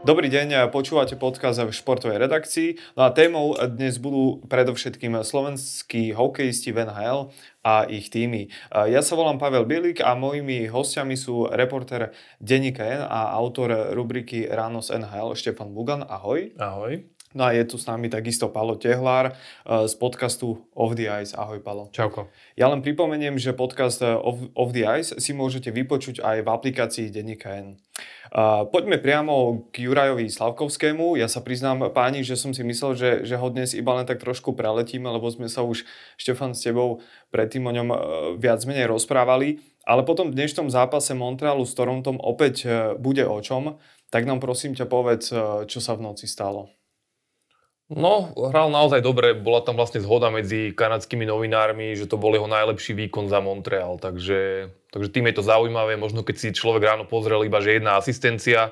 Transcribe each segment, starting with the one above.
Dobrý deň, počúvate podcast v športovej redakcii. No a témou dnes budú predovšetkým slovenskí hokejisti v a ich týmy. Ja sa volám Pavel Bielik a mojimi hostiami sú reporter Denníka N a autor rubriky Ráno z NHL Štefan Bugan. Ahoj. Ahoj. No a je tu s nami takisto Palo Tehlár eh, z podcastu Off the Ice. Ahoj Palo. Čauko. Ja len pripomeniem, že podcast eh, Off, Off the Ice si môžete vypočuť aj v aplikácii Denníka N. Uh, poďme priamo k Jurajovi Slavkovskému. Ja sa priznám páni, že som si myslel, že, že ho dnes iba len tak trošku preletíme, lebo sme sa už, Štefan, s tebou predtým o ňom viac menej rozprávali. Ale potom v dnešnom zápase Montrealu s Torontom opäť bude o čom. Tak nám prosím ťa povedz, čo sa v noci stalo. No, hral naozaj dobre, bola tam vlastne zhoda medzi kanadskými novinármi, že to bol jeho najlepší výkon za Montreal, takže, takže tým je to zaujímavé, možno keď si človek ráno pozrel iba, že jedna asistencia,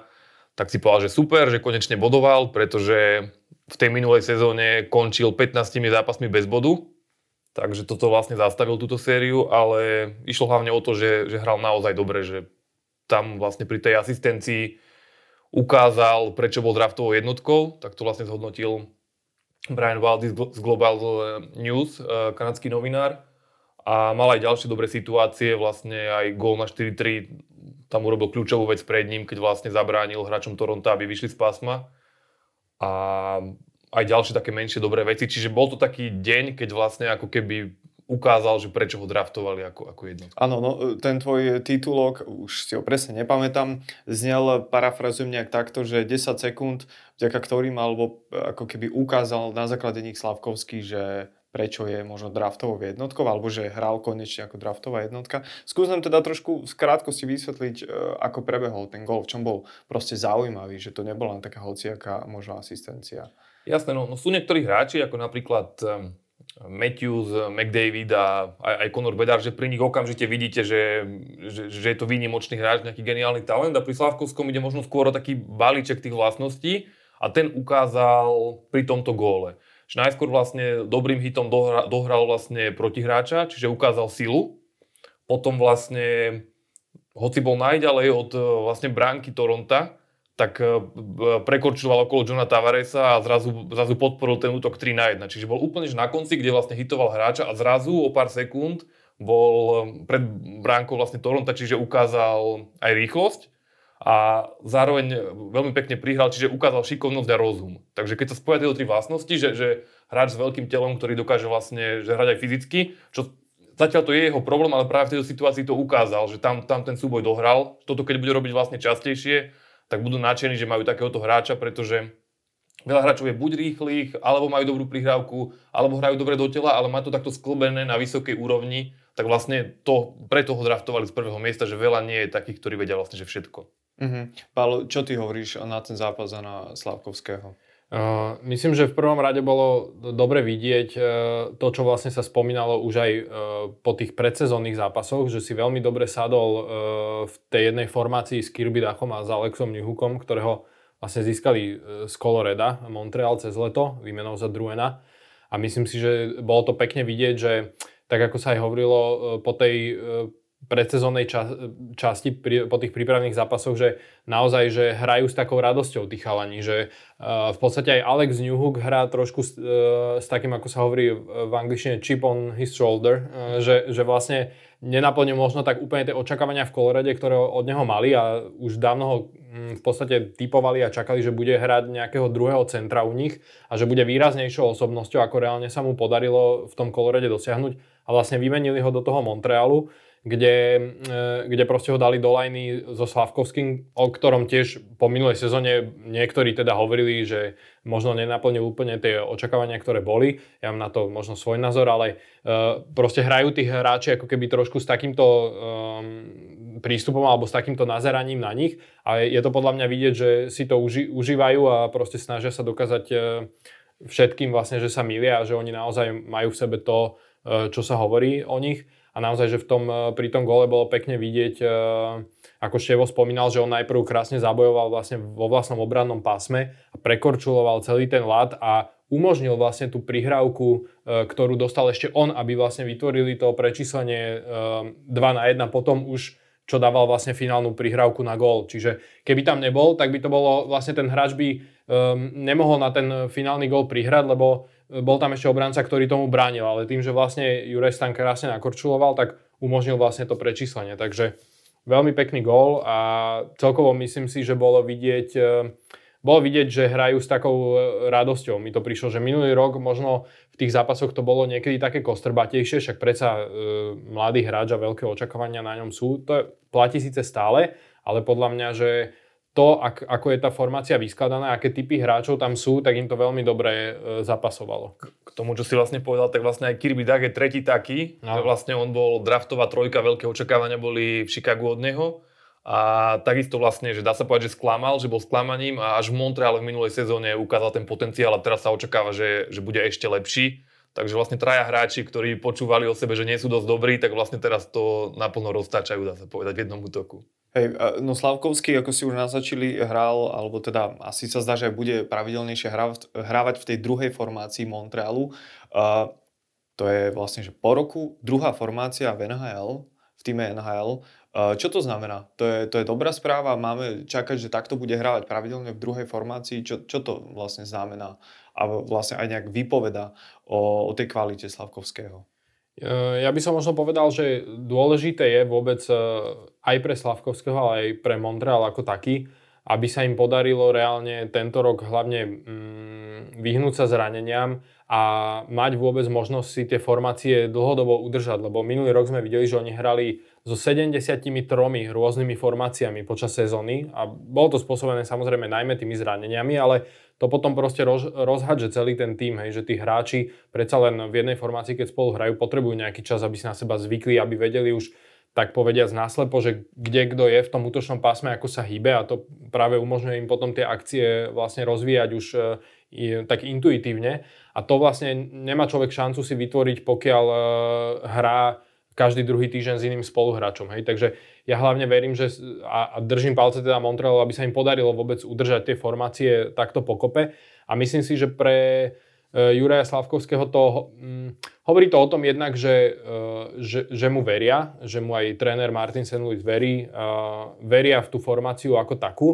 tak si povedal, že super, že konečne bodoval, pretože v tej minulej sezóne končil 15 zápasmi bez bodu, takže toto vlastne zastavil túto sériu, ale išlo hlavne o to, že, že hral naozaj dobre, že tam vlastne pri tej asistencii ukázal, prečo bol draftovou jednotkou, tak to vlastne zhodnotil Brian Waldy z Global News, eh, kanadský novinár. A mal aj ďalšie dobré situácie, vlastne aj gól na 4-3, tam urobil kľúčovú vec pred ním, keď vlastne zabránil hráčom Toronto, aby vyšli z pásma. A aj ďalšie také menšie dobré veci. Čiže bol to taký deň, keď vlastne ako keby ukázal, že prečo ho draftovali ako, ako jednotku. Áno, no, ten tvoj titulok, už si ho presne nepamätám, znel, parafrazujem nejak takto, že 10 sekúnd, vďaka ktorým alebo ako keby ukázal na základe nich Slavkovský, že prečo je možno draftovou jednotkou, alebo že hral konečne ako draftová jednotka. Skús nám teda trošku v krátkosti vysvetliť, e, ako prebehol ten gol, v čom bol proste zaujímavý, že to nebola len taká hociaká možno asistencia. Jasné, no, no sú niektorí hráči, ako napríklad Matthews, McDavid a aj, aj Conor Bedard, že pri nich okamžite vidíte, že, že, že je to výnimočný hráč, nejaký geniálny talent a pri Slavkovskom ide možno skôr o taký balíček tých vlastností a ten ukázal pri tomto góle. Že najskôr vlastne dobrým hitom dohra, dohral vlastne protihráča, čiže ukázal silu. Potom vlastne, hoci bol najďalej od vlastne bránky Toronta, tak e, prekorčoval okolo Johna Tavaresa a zrazu, zrazu podporil ten útok 3 na 1. Čiže bol úplne na konci, kde vlastne hitoval hráča a zrazu o pár sekúnd bol e, pred bránkou vlastne Toronto, čiže ukázal aj rýchlosť a zároveň veľmi pekne prihral, čiže ukázal šikovnosť a rozum. Takže keď sa spoja tie tri vlastnosti, že, že hráč s veľkým telom, ktorý dokáže vlastne že hrať aj fyzicky, čo zatiaľ to je jeho problém, ale práve v tejto situácii to ukázal, že tam, tam ten súboj dohral. Toto keď bude robiť vlastne častejšie, tak budú nadšení, že majú takéhoto hráča, pretože veľa hráčov je buď rýchlych, alebo majú dobrú prihrávku, alebo hrajú dobre do tela, ale má to takto sklbené na vysokej úrovni, tak vlastne to, preto ho draftovali z prvého miesta, že veľa nie je takých, ktorí vedia vlastne, že všetko. Uh-huh. Pálo, čo ty hovoríš na ten zápas na Slavkovského? Uh, myslím, že v prvom rade bolo dobre vidieť uh, to, čo vlastne sa spomínalo už aj uh, po tých predsezónnych zápasoch, že si veľmi dobre sadol v tej jednej formácii s Kirby Dachom a s Alexom Newhookom, ktorého vlastne získali z Coloreda Montreal cez leto, výmenou za Druena. A myslím si, že bolo to pekne vidieť, že tak ako sa aj hovorilo po tej predsezónnej ča- časti po tých prípravných zápasoch, že naozaj, že hrajú s takou radosťou tí chalani, že uh, v podstate aj Alex Newhook hrá trošku s, uh, s takým, ako sa hovorí v angličtine, chip on his shoulder, uh, že, že vlastne nenaplnil možno tak úplne tie očakávania v kolorede, ktoré od neho mali a už dávno ho um, v podstate typovali a čakali, že bude hrať nejakého druhého centra u nich a že bude výraznejšou osobnosťou, ako reálne sa mu podarilo v tom kolorede dosiahnuť a vlastne vymenili ho do toho Montrealu kde, e, kde proste ho dali do lajny so Slavkovským, o ktorom tiež po minulej sezóne niektorí teda hovorili, že možno nenaplnil úplne tie očakávania, ktoré boli. Ja mám na to možno svoj názor, ale uh, proste hrajú tí hráči ako keby trošku s takýmto um, prístupom alebo s takýmto nazeraním na nich a je to podľa mňa vidieť, že si to uži- užívajú a proste snažia sa dokázať uh, všetkým vlastne, že sa milia a že oni naozaj majú v sebe to, čo sa hovorí o nich a naozaj, že v tom, eh, pri tom gole bolo pekne vidieť, eh, ako Števo spomínal, že on najprv krásne zabojoval vlastne vo vlastnom obrannom pásme a prekorčuloval celý ten lad a umožnil vlastne tú prihrávku, eh, ktorú dostal ešte on, aby vlastne vytvorili to prečíslenie 2 na 1. Potom už čo dával vlastne finálnu prihrávku na gól. Čiže keby tam nebol, tak by to bolo, vlastne ten hráč by um, nemohol na ten finálny gól prihrať, lebo e, bol tam ešte obranca, ktorý tomu bránil, ale tým, že vlastne Juraj Stan krásne nakorčuloval, tak umožnil vlastne to prečíslenie. Takže veľmi pekný gól a celkovo myslím si, že bolo vidieť bolo vidieť, že hrajú s takou e, radosťou. Mi to prišlo, že minulý rok možno v tých zápasoch to bolo niekedy také kostrbatejšie, však predsa e, mladý hráč a veľké očakávania na ňom sú. To platí síce stále, ale podľa mňa, že to, ak, ako je tá formácia vyskladaná, aké typy hráčov tam sú, tak im to veľmi dobre e, zapasovalo. K tomu, čo si vlastne povedal, tak vlastne aj Kirby Duck je tretí taký. No. Vlastne on bol draftová trojka, veľké očakávania boli v Chicagu od neho a takisto vlastne, že dá sa povedať, že sklamal, že bol sklamaním a až v Montreale v minulej sezóne ukázal ten potenciál a teraz sa očakáva, že, že bude ešte lepší. Takže vlastne traja hráči, ktorí počúvali o sebe, že nie sú dosť dobrí, tak vlastne teraz to naplno roztáčajú, dá sa povedať, v jednom útoku. Hej, no Slavkovský, ako si už naznačili, hral, alebo teda asi sa zdá, že bude pravidelnejšie hrávať v tej druhej formácii Montrealu. Uh, to je vlastne, že po roku druhá formácia v NHL, v týme NHL. Čo to znamená? To je, to je dobrá správa? Máme čakať, že takto bude hrávať pravidelne v druhej formácii? Čo, čo to vlastne znamená? A vlastne aj nejak vypoveda o, o tej kvalite Slavkovského. Ja by som možno povedal, že dôležité je vôbec e, aj pre Slavkovského, ale aj pre Montreal ako taký, aby sa im podarilo reálne tento rok hlavne mm, vyhnúť sa zraneniam a mať vôbec možnosť si tie formácie dlhodobo udržať, lebo minulý rok sme videli, že oni hrali so 73 rôznymi formáciami počas sezóny a bolo to spôsobené samozrejme najmä tými zraneniami, ale to potom proste roz, rozhadže celý ten tým, hej, že tí hráči predsa len v jednej formácii, keď spolu hrajú, potrebujú nejaký čas, aby si na seba zvykli, aby vedeli už tak povediať náslepo, že kde kto je v tom útočnom pásme, ako sa hýbe a to práve umožňuje im potom tie akcie vlastne rozvíjať už e, tak intuitívne. A to vlastne nemá človek šancu si vytvoriť, pokiaľ e, hrá každý druhý týždeň s iným spoluhráčom. Hej? Takže ja hlavne verím, že a, a držím palce teda Montrealu, aby sa im podarilo vôbec udržať tie formácie takto pokope. A myslím si, že pre e, Juraja Slavkovského to hm, hovorí to o tom jednak, že, e, že, že mu veria, že mu aj tréner Martin St. Louis verí, e, veria v tú formáciu ako takú.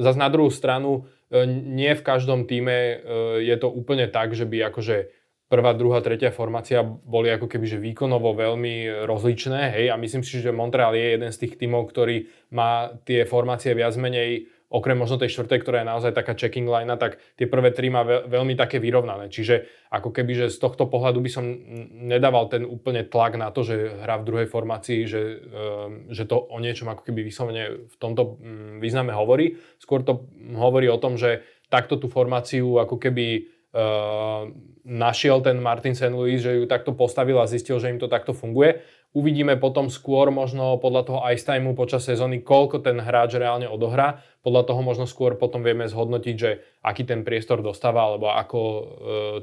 Zas na druhú stranu, e, nie v každom týme e, je to úplne tak, že by akože prvá, druhá, tretia formácia boli ako keby že výkonovo veľmi rozličné, hej, a myslím si, že Montreal je jeden z tých tímov, ktorý má tie formácie viac menej okrem možno tej štvrtej, ktorá je naozaj taká checking line, tak tie prvé tri má veľmi také vyrovnané. Čiže ako keby, že z tohto pohľadu by som nedával ten úplne tlak na to, že hrá v druhej formácii, že, ehm, že to o niečom ako keby vyslovene v tomto mm, význame hovorí. Skôr to hovorí o tom, že takto tú formáciu ako keby uh, našiel ten Martin St. Louis, že ju takto postavil a zistil, že im to takto funguje. Uvidíme potom skôr možno podľa toho ice timeu počas sezóny, koľko ten hráč reálne odohrá. Podľa toho možno skôr potom vieme zhodnotiť, že aký ten priestor dostáva, alebo ako e,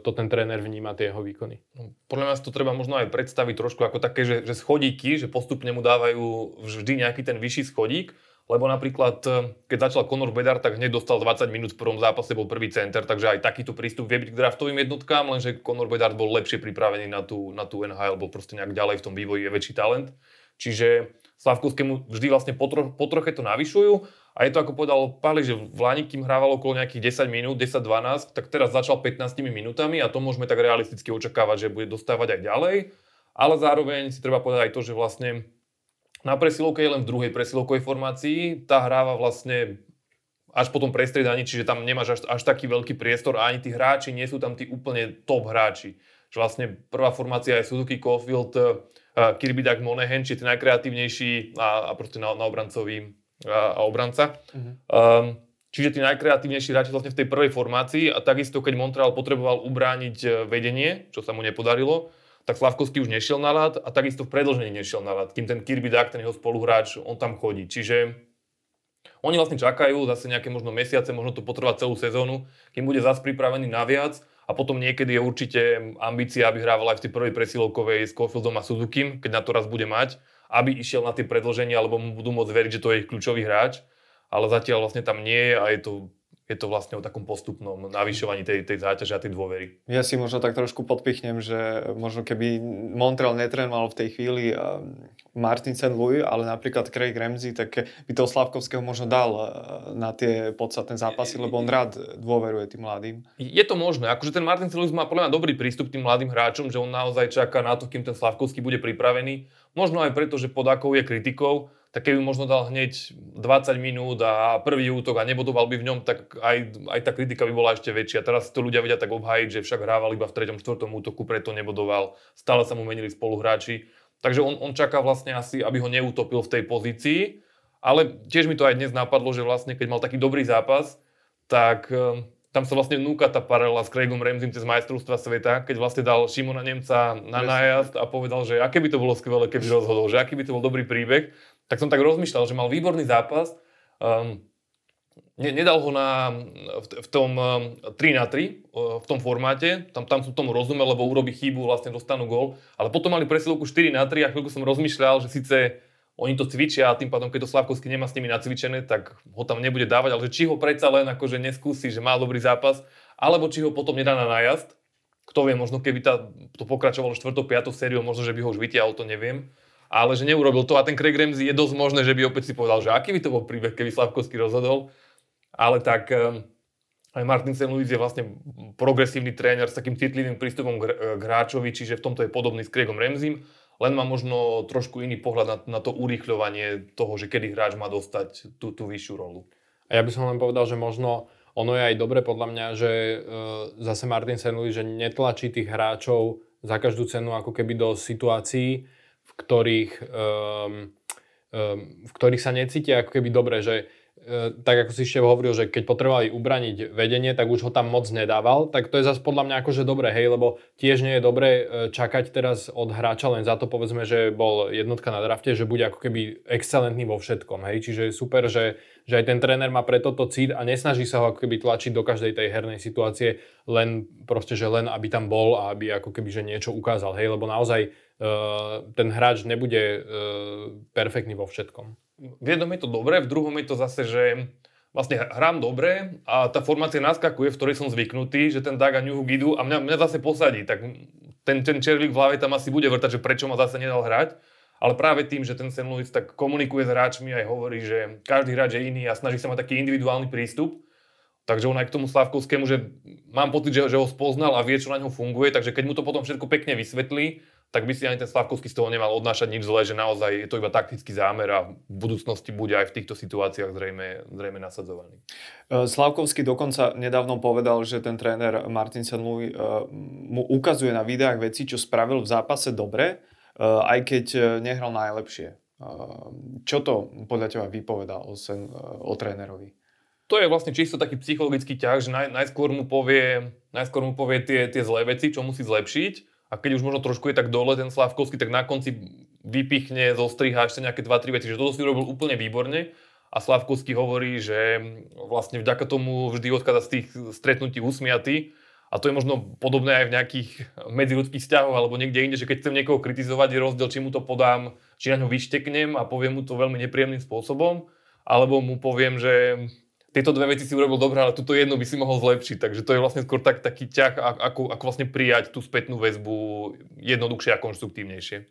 to ten tréner vníma tie jeho výkony. No, podľa mňa to treba možno aj predstaviť trošku ako také, že, že schodíky, že postupne mu dávajú vždy nejaký ten vyšší schodík lebo napríklad, e, keď začal Conor Bedard, tak hneď dostal 20 minút v prvom zápase, bol prvý center, takže aj takýto prístup vie byť k draftovým jednotkám, lenže Conor Bedard bol lepšie pripravený na tú, na tú NHL, bol proste nejak ďalej v tom vývoji, je väčší talent. Čiže Slavkovskému vždy vlastne potro, potroche to navyšujú a je to ako povedal Pali, že v Lani, kým hrával okolo nejakých 10 minút, 10-12, tak teraz začal 15 minútami a to môžeme tak realisticky očakávať, že bude dostávať aj ďalej. Ale zároveň si treba povedať aj to, že vlastne na presilovke je len v druhej presilovkovej formácii. Tá hráva vlastne až potom prestriedaní, čiže tam nemáš až, až taký veľký priestor a ani tí hráči nie sú tam tí úplne top hráči. Že vlastne prvá formácia je Suzuki Caulfield, uh, Kirby Duck Monahan, čiže tí najkreatívnejší a, a proste na, na obrancový a, a obranca. Uh-huh. Um, čiže tí najkreatívnejší hráči vlastne v tej prvej formácii a takisto, keď Montreal potreboval ubrániť e, vedenie, čo sa mu nepodarilo, tak Slavkovský už nešiel na ľad a takisto v predlžení nešiel na ľad, kým ten Kirby Duck, ten jeho spoluhráč, on tam chodí. Čiže oni vlastne čakajú zase nejaké možno mesiace, možno to potrvá celú sezónu, kým bude zase pripravený na viac a potom niekedy je určite ambícia, aby hrával aj v tej prvej presilovkovej s Kofieldom a Suzuki, keď na to raz bude mať, aby išiel na tie predloženia, alebo mu budú môcť veriť, že to je ich kľúčový hráč, ale zatiaľ vlastne tam nie je a je to je to vlastne o takom postupnom navyšovaní tej, tej záťaže a tej dôvery. Ja si možno tak trošku podpichnem, že možno keby Montreal netrénoval v tej chvíli um, Martin St. Louis, ale napríklad Craig Ramsey, tak by toho Slavkovského možno dal uh, na tie podstatné zápasy, lebo on rád dôveruje tým mladým. Je to možné. Akože ten Martin St. Louis má podľa mňa dobrý prístup k tým mladým hráčom, že on naozaj čaká na to, kým ten Slavkovský bude pripravený. Možno aj preto, že pod akou je kritikou, tak keby možno dal hneď 20 minút a prvý útok a nebodoval by v ňom, tak aj, aj tá kritika by bola ešte väčšia. Teraz to ľudia vedia tak obhájiť, že však hrával iba v 3. 4. útoku, preto nebodoval. Stále sa mu menili spoluhráči. Takže on, on čaká vlastne asi, aby ho neutopil v tej pozícii. Ale tiež mi to aj dnes napadlo, že vlastne keď mal taký dobrý zápas, tak ehm, tam sa vlastne núka tá paralela s Craigom Ramsey cez majstrovstva sveta, keď vlastne dal Šimona Nemca na nájazd a povedal, že aké by to bolo skvelé, keby rozhodol, že aký by to bol dobrý príbeh tak som tak rozmýšľal, že mal výborný zápas. Um, ne, nedal ho na, v, v tom um, 3 na 3, uh, v tom formáte, tam, tam som tomu rozumel, lebo urobí chybu, vlastne dostanú gol, ale potom mali presilovku 4 na 3 a chvíľku som rozmýšľal, že síce oni to cvičia a tým pádom, keď to Slavkovský nemá s nimi nacvičené, tak ho tam nebude dávať, ale že či ho predsa len akože neskúsi, že má dobrý zápas, alebo či ho potom nedá na nájazd. Kto vie, možno keby tá, to pokračovalo 4. 5. sériou, možno, že by ho už vytiahol, to neviem ale že neurobil to a ten Craig Ramsey je dosť možné, že by opäť si povedal, že aký by to bol príbeh, keby Slavkovský rozhodol. Ale tak um, aj Martin St. Je vlastne progresívny tréner s takým citlivým prístupom k, hráčovi, čiže v tomto je podobný s Craigom Ramseym, len má možno trošku iný pohľad na, na to urýchľovanie toho, že kedy hráč má dostať tú, tú vyššiu rolu. A ja by som len povedal, že možno ono je aj dobre podľa mňa, že e, zase Martin St. Že netlačí tých hráčov za každú cenu ako keby do situácií, ktorých, um, um, v ktorých sa necítia ako keby dobre, že uh, tak ako si ešte hovoril, že keď potrebovali ubraniť vedenie, tak už ho tam moc nedával, tak to je zase podľa mňa akože dobré, hej, lebo tiež nie je dobré uh, čakať teraz od hráča len za to povedzme, že bol jednotka na drafte, že bude ako keby excelentný vo všetkom, hej, čiže je super, že, že aj ten tréner má pre toto cít a nesnaží sa ho ako keby tlačiť do každej tej hernej situácie, len proste, že len aby tam bol a aby ako keby že niečo ukázal, hej, lebo naozaj ten hráč nebude eh, perfektný vo všetkom. V jednom je to dobré, v druhom je to zase, že vlastne hrám dobre a tá formácia naskakuje, v ktorej som zvyknutý, že ten Daga Ňuhuk idú a mňa, mňa zase posadí, tak ten, ten červík v hlave tam asi bude vrtať, že prečo ma zase nedal hrať. Ale práve tým, že ten St. Louis tak komunikuje s hráčmi aj hovorí, že každý hráč je iný a snaží sa mať taký individuálny prístup, takže on aj k tomu Slavkovskému, že mám pocit, že, že ho spoznal a vie, čo na ňo funguje, takže keď mu to potom všetko pekne vysvetlí, tak by si ani ten Slavkovský z toho nemal odnášať nič zlé, že naozaj je to iba taktický zámer a v budúcnosti bude aj v týchto situáciách zrejme, zrejme nasadzovaný. E, Slavkovský dokonca nedávno povedal, že ten tréner Martin Senluj e, mu ukazuje na videách veci, čo spravil v zápase dobre, e, aj keď nehral najlepšie. Čo to podľa teba vypovedá o, sen, o trénerovi? To je vlastne čisto taký psychologický ťah, že naj, najskôr mu povie, najskôr mu povie tie, tie zlé veci, čo musí zlepšiť a keď už možno trošku je tak dole ten Slavkovský, tak na konci vypichne, zostriha ešte nejaké 2-3 veci, že toto si robil úplne výborne. A Slavkovský hovorí, že vlastne vďaka tomu vždy odchádza z tých stretnutí usmiatý. A to je možno podobné aj v nejakých medziludských vzťahoch alebo niekde inde, že keď chcem niekoho kritizovať, je rozdiel, či mu to podám, či na ňo vyšteknem a poviem mu to veľmi nepríjemným spôsobom, alebo mu poviem, že tieto dve veci si urobil dobre, ale túto jednu by si mohol zlepšiť. Takže to je vlastne skôr tak, taký ťah, ako, ako vlastne prijať tú spätnú väzbu jednoduchšie a konštruktívnejšie.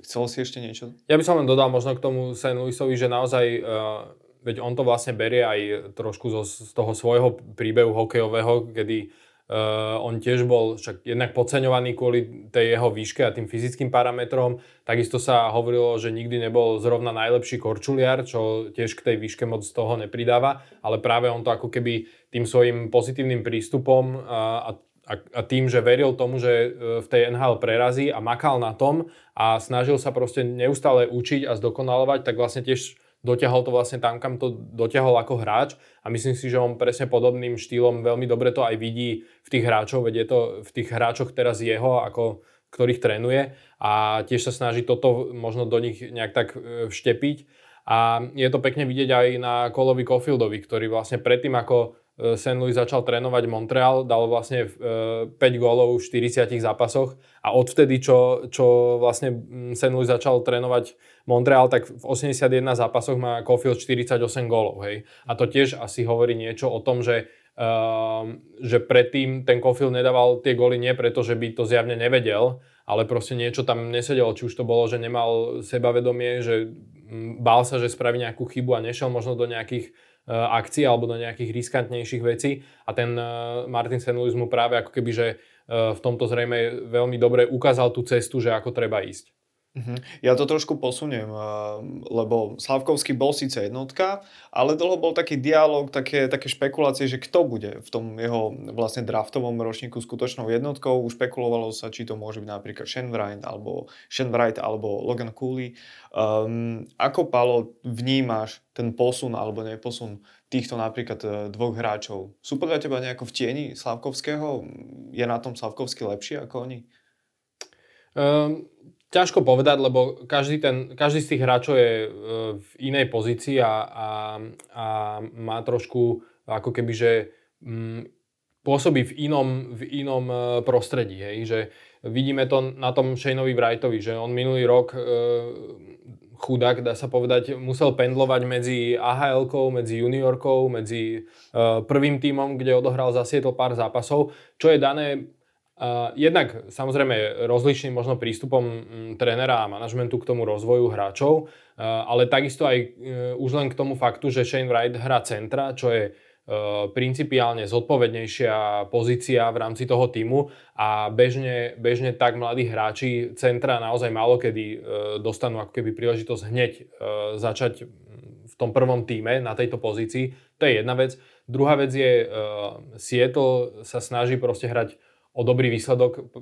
Chcel si ešte niečo? Ja by som len dodal možno k tomu St. Louisovi, že naozaj, uh, veď on to vlastne berie aj trošku zo, z toho svojho príbehu hokejového, kedy Uh, on tiež bol však jednak podceňovaný kvôli tej jeho výške a tým fyzickým parametrom. Takisto sa hovorilo, že nikdy nebol zrovna najlepší korčuliar, čo tiež k tej výške moc toho nepridáva, ale práve on to ako keby tým svojim pozitívnym prístupom a, a, a tým, že veril tomu, že e, v tej NHL prerazí a makal na tom a snažil sa proste neustále učiť a zdokonalovať, tak vlastne tiež dotiahol to vlastne tam, kam to dotiahol ako hráč a myslím si, že on presne podobným štýlom veľmi dobre to aj vidí v tých hráčov, veď je to v tých hráčoch teraz jeho, ako, ktorých trénuje a tiež sa snaží toto možno do nich nejak tak e, vštepiť. A je to pekne vidieť aj na Kolovi Kofildovi, ktorý vlastne predtým, ako St. Louis začal trénovať Montreal, dal vlastne 5 gólov v 40 zápasoch a odvtedy, čo, čo vlastne St. Louis začal trénovať Montreal, tak v 81 zápasoch má Caulfield 48 gólov. Hej. A to tiež asi hovorí niečo o tom, že Uh, že predtým ten Caulfield nedával tie góly nie preto, že by to zjavne nevedel, ale proste niečo tam nesedelo. Či už to bolo, že nemal sebavedomie, že bál sa, že spraví nejakú chybu a nešiel možno do nejakých akcií alebo do nejakých riskantnejších vecí. A ten uh, Martin Senluis mu práve ako keby, že uh, v tomto zrejme veľmi dobre ukázal tú cestu, že ako treba ísť. Uh-huh. Ja to trošku posuniem, lebo Slavkovský bol síce jednotka, ale dlho bol taký dialog, také, také špekulácie, že kto bude v tom jeho vlastne draftovom ročníku skutočnou jednotkou. Už špekulovalo sa, či to môže byť napríklad Shane Wright alebo, Shane Wright, alebo Logan Cooley. Um, ako, Palo, vnímaš ten posun alebo neposun týchto napríklad e, dvoch hráčov? Sú podľa teba nejako v tieni Slavkovského? Je na tom Slavkovský lepší ako oni? Um, Ťažko povedať, lebo každý, ten, každý z tých hráčov je e, v inej pozícii a, a, a má trošku ako keby, že mm, pôsobí v inom, v inom e, prostredí. Hej? Že vidíme to na tom Shaneovi Wrightovi, že on minulý rok e, chudák, dá sa povedať, musel pendlovať medzi ahl medzi juniorkou, medzi e, prvým tímom, kde odohral za Seattle pár zápasov, čo je dané jednak samozrejme rozličným možno prístupom trénera a manažmentu k tomu rozvoju hráčov, ale takisto aj uh, už len k tomu faktu, že Shane Wright hrá centra, čo je uh, principiálne zodpovednejšia pozícia v rámci toho týmu a bežne, bežne tak mladí hráči centra naozaj málo kedy uh, dostanú ako keby príležitosť hneď začať v tom prvom týme na tejto pozícii. To je jedna vec. Druhá vec je, Seattle sa snaží proste hrať o dobrý výsledok,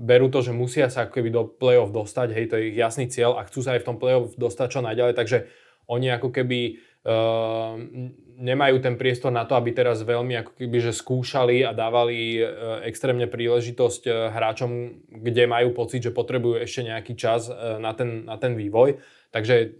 berú to, že musia sa ako keby do play-off dostať, hej, to je ich jasný cieľ a chcú sa aj v tom play-off dostať čo najďalej, takže oni ako keby uh, nemajú ten priestor na to, aby teraz veľmi ako keby že skúšali a dávali uh, extrémne príležitosť uh, hráčom, kde majú pocit, že potrebujú ešte nejaký čas uh, na, ten, na ten vývoj. Takže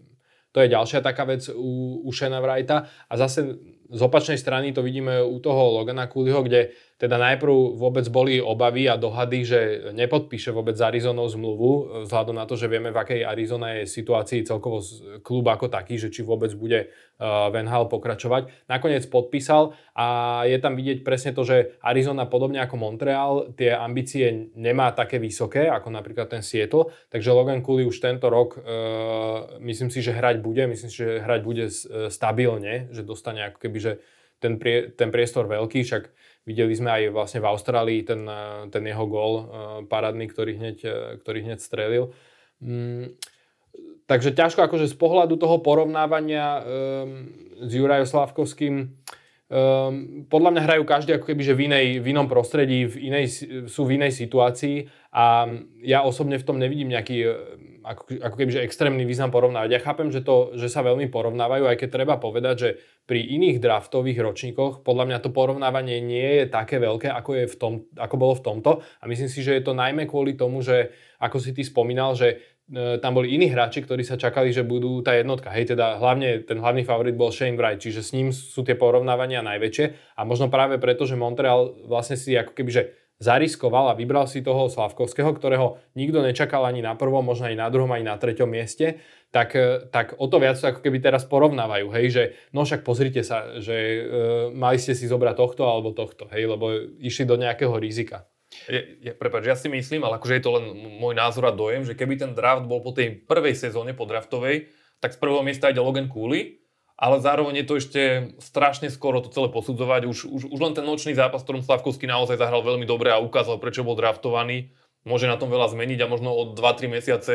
to je ďalšia taká vec u, u Shana Wrighta. A zase z opačnej strany to vidíme u toho Logana Cooleyho, kde teda najprv vôbec boli obavy a dohady, že nepodpíše vôbec s Arizonou zmluvu, vzhľadom na to, že vieme, v akej Arizona je situácii celkovo klub ako taký, že či vôbec bude uh, Van Hal pokračovať. Nakoniec podpísal a je tam vidieť presne to, že Arizona podobne ako Montreal tie ambície nemá také vysoké, ako napríklad ten Seattle, takže Logan Cooley už tento rok myslím si, že hrať bude, myslím si, že hrať bude stabilne, že dostane ako keby, že ten, prie, ten priestor veľký, však Videli sme aj vlastne v Austrálii ten, eh, ten jeho gól eh, parádny, ktorý hneď, eh, ktorý hneď strelil. Mm, takže ťažko akože z pohľadu toho porovnávania um, s Jurajom Slavkovským um, podľa mňa hrajú každý ako keby že v, inej, v inom prostredí, v inej, sú v inej situácii a ja osobne v tom nevidím nejaký ako, ako keby, že extrémny význam porovnávať. Ja chápem, že, to, že sa veľmi porovnávajú, aj keď treba povedať, že pri iných draftových ročníkoch podľa mňa to porovnávanie nie je také veľké, ako, je v tom, ako bolo v tomto. A myslím si, že je to najmä kvôli tomu, že ako si ty spomínal, že e, tam boli iní hráči, ktorí sa čakali, že budú tá jednotka. Hej, teda hlavne ten hlavný favorit bol Shane Wright, čiže s ním sú tie porovnávania najväčšie a možno práve preto, že Montreal vlastne si ako keby, že zariskoval a vybral si toho Slavkovského, ktorého nikto nečakal ani na prvom, možno aj na druhom, ani na treťom mieste, tak, e, tak o to viac sa ako keby teraz porovnávajú, hej, že no však pozrite sa, že e, mali ste si zobrať tohto alebo tohto, hej, lebo išli do nejakého rizika. Je, je, prepáč, ja si myslím, ale akože je to len môj názor a dojem, že keby ten draft bol po tej prvej sezóne, po draftovej, tak z prvého miesta ide Logan Cooley, ale zároveň je to ešte strašne skoro to celé posudzovať. Už, už, už len ten nočný zápas, ktorom Slavkovský naozaj zahral veľmi dobre a ukázal, prečo bol draftovaný, môže na tom veľa zmeniť a možno od 2-3 mesiace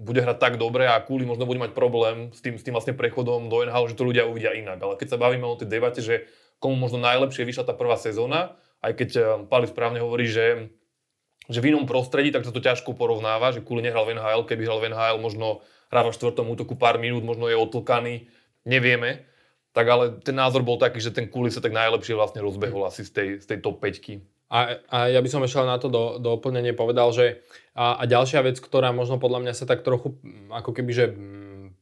bude hrať tak dobre a Kuli možno bude mať problém s tým, s tým vlastne prechodom do NHL, že to ľudia uvidia inak. Ale keď sa bavíme o tej debate, že komu možno najlepšie vyšla tá prvá sezóna, aj keď eh, Pali správne hovorí, že, že v inom prostredí, tak sa to ťažko porovnáva, že Kuli nehral v NHL, keby hral v NHL, možno hráva v štvrtom útoku pár minút, možno je otlkaný, nevieme. Tak ale ten názor bol taký, že ten Kuli sa tak najlepšie vlastne rozbehol asi z tej, z tej top 5 a, a ja by som ešte na to do, doplnenie povedal, že a, a ďalšia vec, ktorá možno podľa mňa sa tak trochu ako keby, že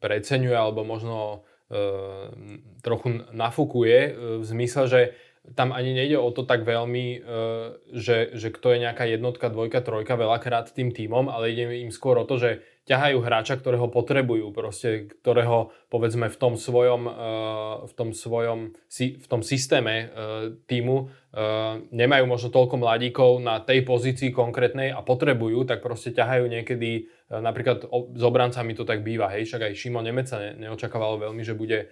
preceňuje alebo možno e, trochu nafúkuje e, v zmysle, že tam ani nejde o to tak veľmi, že, že kto je nejaká jednotka, dvojka, trojka veľakrát tým týmom, ale ide im skôr o to, že ťahajú hráča, ktorého potrebujú, proste, ktorého povedzme v tom svojom, uh, v tom, svojom v tom systéme uh, týmu nemajú možno toľko mladíkov na tej pozícii konkrétnej a potrebujú, tak proste ťahajú niekedy, napríklad s obrancami to tak býva, hej, však aj Šimo Nemec sa ne, neočakávalo veľmi, že bude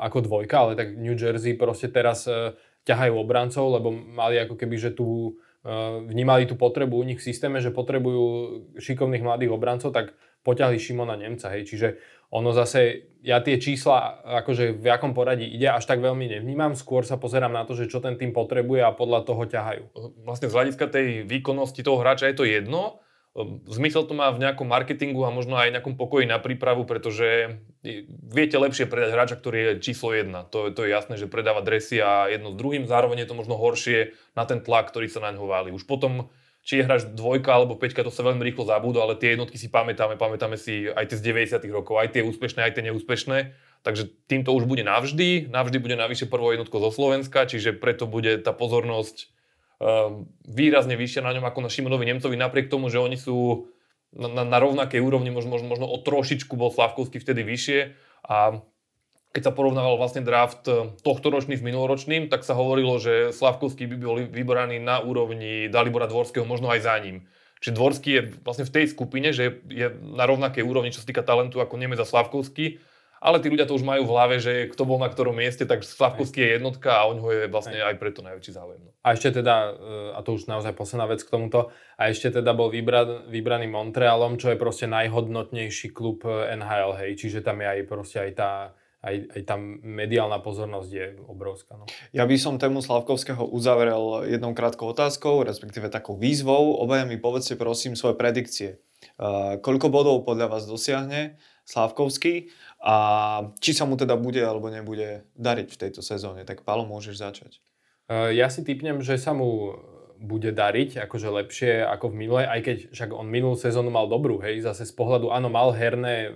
ako dvojka, ale tak New Jersey proste teraz uh, ťahajú obrancov, lebo mali ako keby, že tu vnímali tú potrebu u nich v systéme, že potrebujú šikovných mladých obrancov, tak poťahli Šimona Nemca. Hej. Čiže ono zase, ja tie čísla, akože v akom poradí ide, až tak veľmi nevnímam. Skôr sa pozerám na to, že čo ten tým potrebuje a podľa toho ťahajú. Vlastne z hľadiska tej výkonnosti toho hráča je to jedno, zmysel to má v nejakom marketingu a možno aj nejakom pokoji na prípravu, pretože viete lepšie predať hráča, ktorý je číslo jedna. To, to je jasné, že predáva dresy a jedno s druhým, zároveň je to možno horšie na ten tlak, ktorý sa na ňo váli. Už potom, či je hráč dvojka alebo peťka, to sa veľmi rýchlo zabúda, ale tie jednotky si pamätáme, pamätáme si aj tie z 90 rokov, aj tie úspešné, aj tie neúspešné. Takže týmto už bude navždy, navždy bude navyše prvou jednotkou zo Slovenska, čiže preto bude tá pozornosť Ehm, výrazne vyššia na ňom ako na Šimonovi Nemcovi, napriek tomu, že oni sú na, na, na rovnakej úrovni, možno, možno, možno o trošičku bol Slavkovský vtedy vyššie a keď sa porovnával vlastne draft e, tohto ročný s minuloročným, tak sa hovorilo, že Slavkovský by bol vybraný na úrovni Dalibora Dvorského, možno aj za ním. Čiže Dvorský je vlastne v tej skupine, že je na rovnakej úrovni, čo sa týka talentu ako Nemec a Slavkovský ale tí ľudia to už majú v hlave, že kto bol na ktorom mieste, tak Slavkovský je jednotka a o ňoho je vlastne aj preto najväčší záujem. No. A ešte teda, e, a to už naozaj posledná vec k tomuto, a ešte teda bol vybra, vybraný Montrealom, čo je proste najhodnotnejší klub e, NHL, hej, čiže tam je aj proste aj tá aj, aj tam mediálna pozornosť je obrovská. No. Ja by som tému Slavkovského uzavrel jednou krátkou otázkou, respektíve takou výzvou. Obaja mi povedzte prosím svoje predikcie. Uh, koľko bodov podľa vás dosiahne Slavkovský a či sa mu teda bude alebo nebude dariť v tejto sezóne. Tak Palo, môžeš začať. E, ja si typnem, že sa mu bude dariť akože lepšie ako v minulej, aj keď však on minulú sezónu mal dobrú, hej, zase z pohľadu, áno, mal herné e,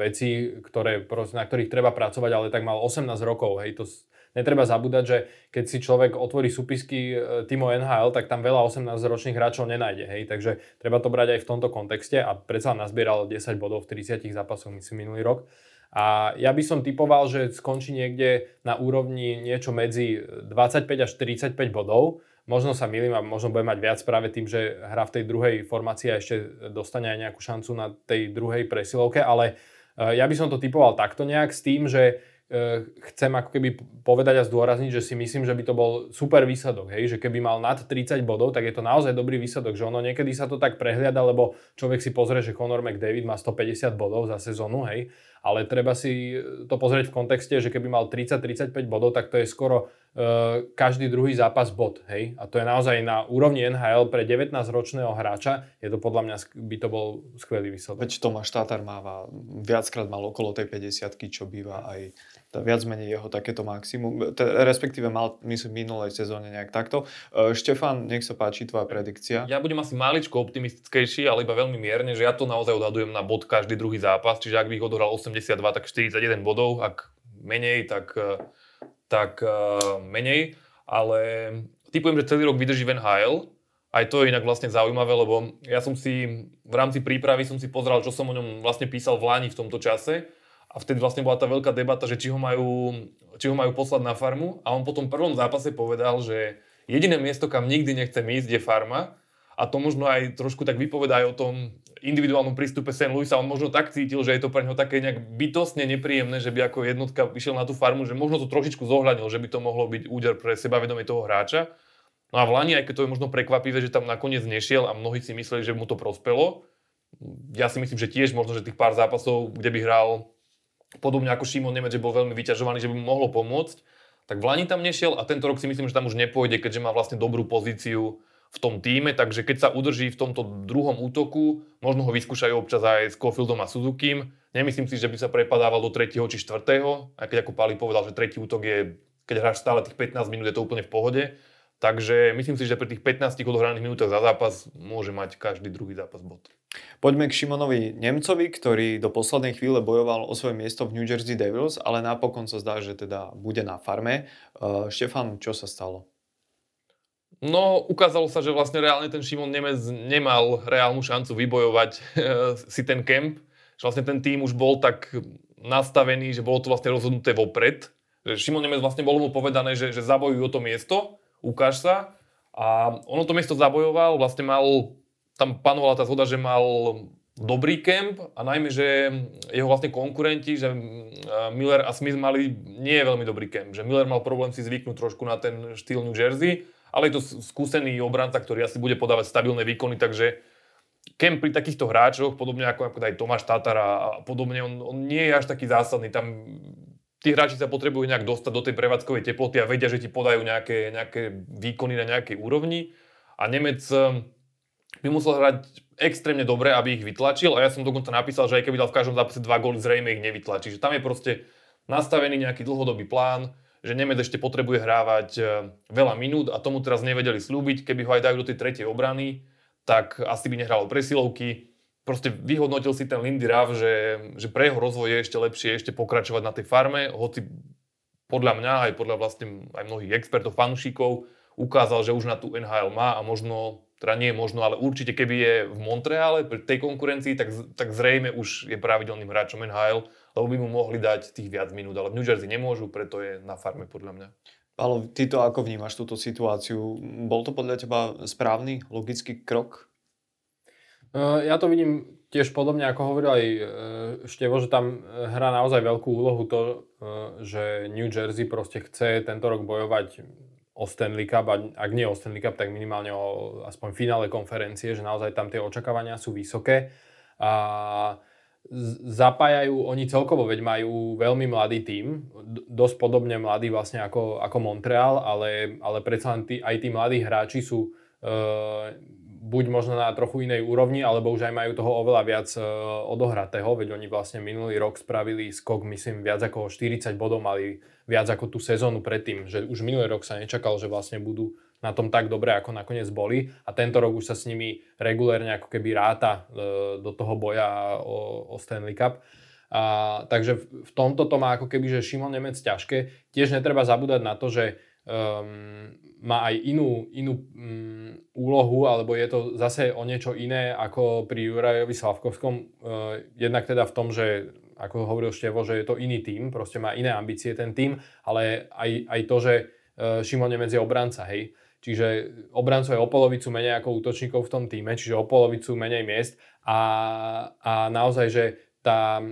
veci, ktoré, na ktorých treba pracovať, ale tak mal 18 rokov, hej, to netreba zabúdať, že keď si človek otvorí súpisky e, Timo NHL, tak tam veľa 18-ročných hráčov nenájde, hej, takže treba to brať aj v tomto kontexte a predsa nazbieral 10 bodov v 30 zápasoch, myslím, minulý rok. A ja by som typoval, že skončí niekde na úrovni niečo medzi 25 až 45 bodov. Možno sa milím a možno bude mať viac práve tým, že hra v tej druhej formácii a ešte dostane aj nejakú šancu na tej druhej presilovke, ale e, ja by som to typoval takto nejak s tým, že e, chcem ako keby povedať a zdôrazniť, že si myslím, že by to bol super výsledok, hej? že keby mal nad 30 bodov, tak je to naozaj dobrý výsledok, že ono niekedy sa to tak prehliada, lebo človek si pozrie, že Conor McDavid má 150 bodov za sezónu, hej, ale treba si to pozrieť v kontexte, že keby mal 30-35 bodov, tak to je skoro uh, každý druhý zápas bod, hej? A to je naozaj na úrovni NHL pre 19-ročného hráča, je to podľa mňa, by to bol skvelý výsledok. Veď Tomáš Tátar máva, viackrát mal okolo tej 50 čo býva aj viac menej jeho takéto maximum, respektíve mal, myslím, v minulej sezóne nejak takto. Uh, Štefan, nech sa páči tvoja predikcia. Ja budem asi maličko optimistickejší, ale iba veľmi mierne, že ja to naozaj odhadujem na bod každý druhý zápas, čiže ak by ich odohral 82, tak 41 bodov, ak menej, tak, eh, tak uh, menej, ale typujem, že celý rok vydrží Van Hale, aj to je inak vlastne zaujímavé, lebo ja som si v rámci prípravy som si pozrel, čo som o ňom vlastne písal v Lani v tomto čase a vtedy vlastne bola tá veľká debata, že či ho majú, či ho majú poslať na farmu a on po tom prvom zápase povedal, že jediné miesto, kam nikdy nechcem ísť, je farma a to možno aj trošku tak vypovedá aj o tom individuálnom prístupe St. Louisa. On možno tak cítil, že je to pre neho také nejak bytostne nepríjemné, že by ako jednotka išiel na tú farmu, že možno to trošičku zohľadnil, že by to mohlo byť úder pre sebavedomie toho hráča. No a v Lani, aj keď to je možno prekvapivé, že tam nakoniec nešiel a mnohí si mysleli, že mu to prospelo, ja si myslím, že tiež možno, že tých pár zápasov, kde by hral podobne ako Šimon Nemec, že bol veľmi vyťažovaný, že by mu mohlo pomôcť, tak v Lani tam nešiel a tento rok si myslím, že tam už nepôjde, keďže má vlastne dobrú pozíciu v tom týme, takže keď sa udrží v tomto druhom útoku, možno ho vyskúšajú občas aj s Kofieldom a Suzukim. Nemyslím si, že by sa prepadával do 3. či 4. aj keď ako Pali povedal, že tretí útok je, keď hráš stále tých 15 minút, je to úplne v pohode, Takže myslím si, že pri tých 15 odohraných minútach za zápas môže mať každý druhý zápas bod. Poďme k Šimonovi Nemcovi, ktorý do poslednej chvíle bojoval o svoje miesto v New Jersey Devils, ale napokon sa zdá, že teda bude na farme. Uh, Štefan, čo sa stalo? No, ukázalo sa, že vlastne reálne ten Šimon Nemec nemal reálnu šancu vybojovať si ten kemp. Že vlastne ten tým už bol tak nastavený, že bolo to vlastne rozhodnuté vopred. Že Šimon Nemec vlastne bolo mu povedané, že, že zabojujú o to miesto ukáž sa. A ono to miesto zabojoval, vlastne mal, tam panovala tá zhoda, že mal dobrý kemp a najmä, že jeho vlastne konkurenti, že Miller a Smith mali nie veľmi dobrý kemp. Že Miller mal problém si zvyknúť trošku na ten štýl New Jersey, ale je to skúsený obranca, ktorý asi bude podávať stabilné výkony, takže kemp pri takýchto hráčoch, podobne ako, ako aj Tomáš Tatar a, podobne, on, on nie je až taký zásadný. Tam tí hráči sa potrebujú nejak dostať do tej prevádzkovej teploty a vedia, že ti podajú nejaké, nejaké výkony na nejakej úrovni. A Nemec eh, by musel hrať extrémne dobre, aby ich vytlačil a ja som dokonca napísal, že aj keby dal v každom zápase dva góly, zrejme ich nevytlačí. Že tam je proste nastavený nejaký dlhodobý plán, že Nemec ešte potrebuje hrávať eh, veľa minút a tomu teraz nevedeli slúbiť. Keby ho aj dajú do tej tretej obrany, tak asi by nehral presilovky proste vyhodnotil si ten Lindy Rav, že, že pre jeho rozvoj je ešte lepšie ešte pokračovať na tej farme, hoci podľa mňa, aj podľa vlastne aj mnohých expertov, fanúšikov, ukázal, že už na tú NHL má a možno, teda nie možno, ale určite keby je v Montreale pri tej konkurencii, tak, tak zrejme už je pravidelným hráčom NHL, lebo by mu mohli dať tých viac minút, ale v New Jersey nemôžu, preto je na farme podľa mňa. Ale ty to ako vnímaš túto situáciu? Bol to podľa teba správny, logický krok ja to vidím tiež podobne, ako hovoril aj e, Števo, že tam e, hrá naozaj veľkú úlohu to, e, že New Jersey proste chce tento rok bojovať o Stanley Cup, a ak nie o Stanley Cup, tak minimálne o aspoň finále konferencie, že naozaj tam tie očakávania sú vysoké. A zapájajú, oni celkovo veď majú veľmi mladý tím, dosť podobne mladý vlastne ako, ako Montreal, ale, ale predsa len tí, aj tí mladí hráči sú buď možno na trochu inej úrovni, alebo už aj majú toho oveľa viac e, odohratého, veď oni vlastne minulý rok spravili skok, myslím, viac ako 40 bodov, mali viac ako tú sezónu predtým, že už minulý rok sa nečakal, že vlastne budú na tom tak dobre, ako nakoniec boli a tento rok už sa s nimi regulérne ako keby ráta e, do toho boja o, o Stanley Cup. A, takže v tomto to má ako keby, že Šimon Nemec ťažké. Tiež netreba zabúdať na to, že um, má aj inú, inú um, úlohu, alebo je to zase o niečo iné ako pri Jurajovi Slavkovskom. Uh, jednak teda v tom, že ako hovoril Števo, že je to iný tím, proste má iné ambície ten tím, ale aj, aj to, že uh, Šimon Nemec je obranca, hej. Čiže obrancov je o polovicu menej ako útočníkov v tom týme, čiže o polovicu menej miest a, a naozaj, že tá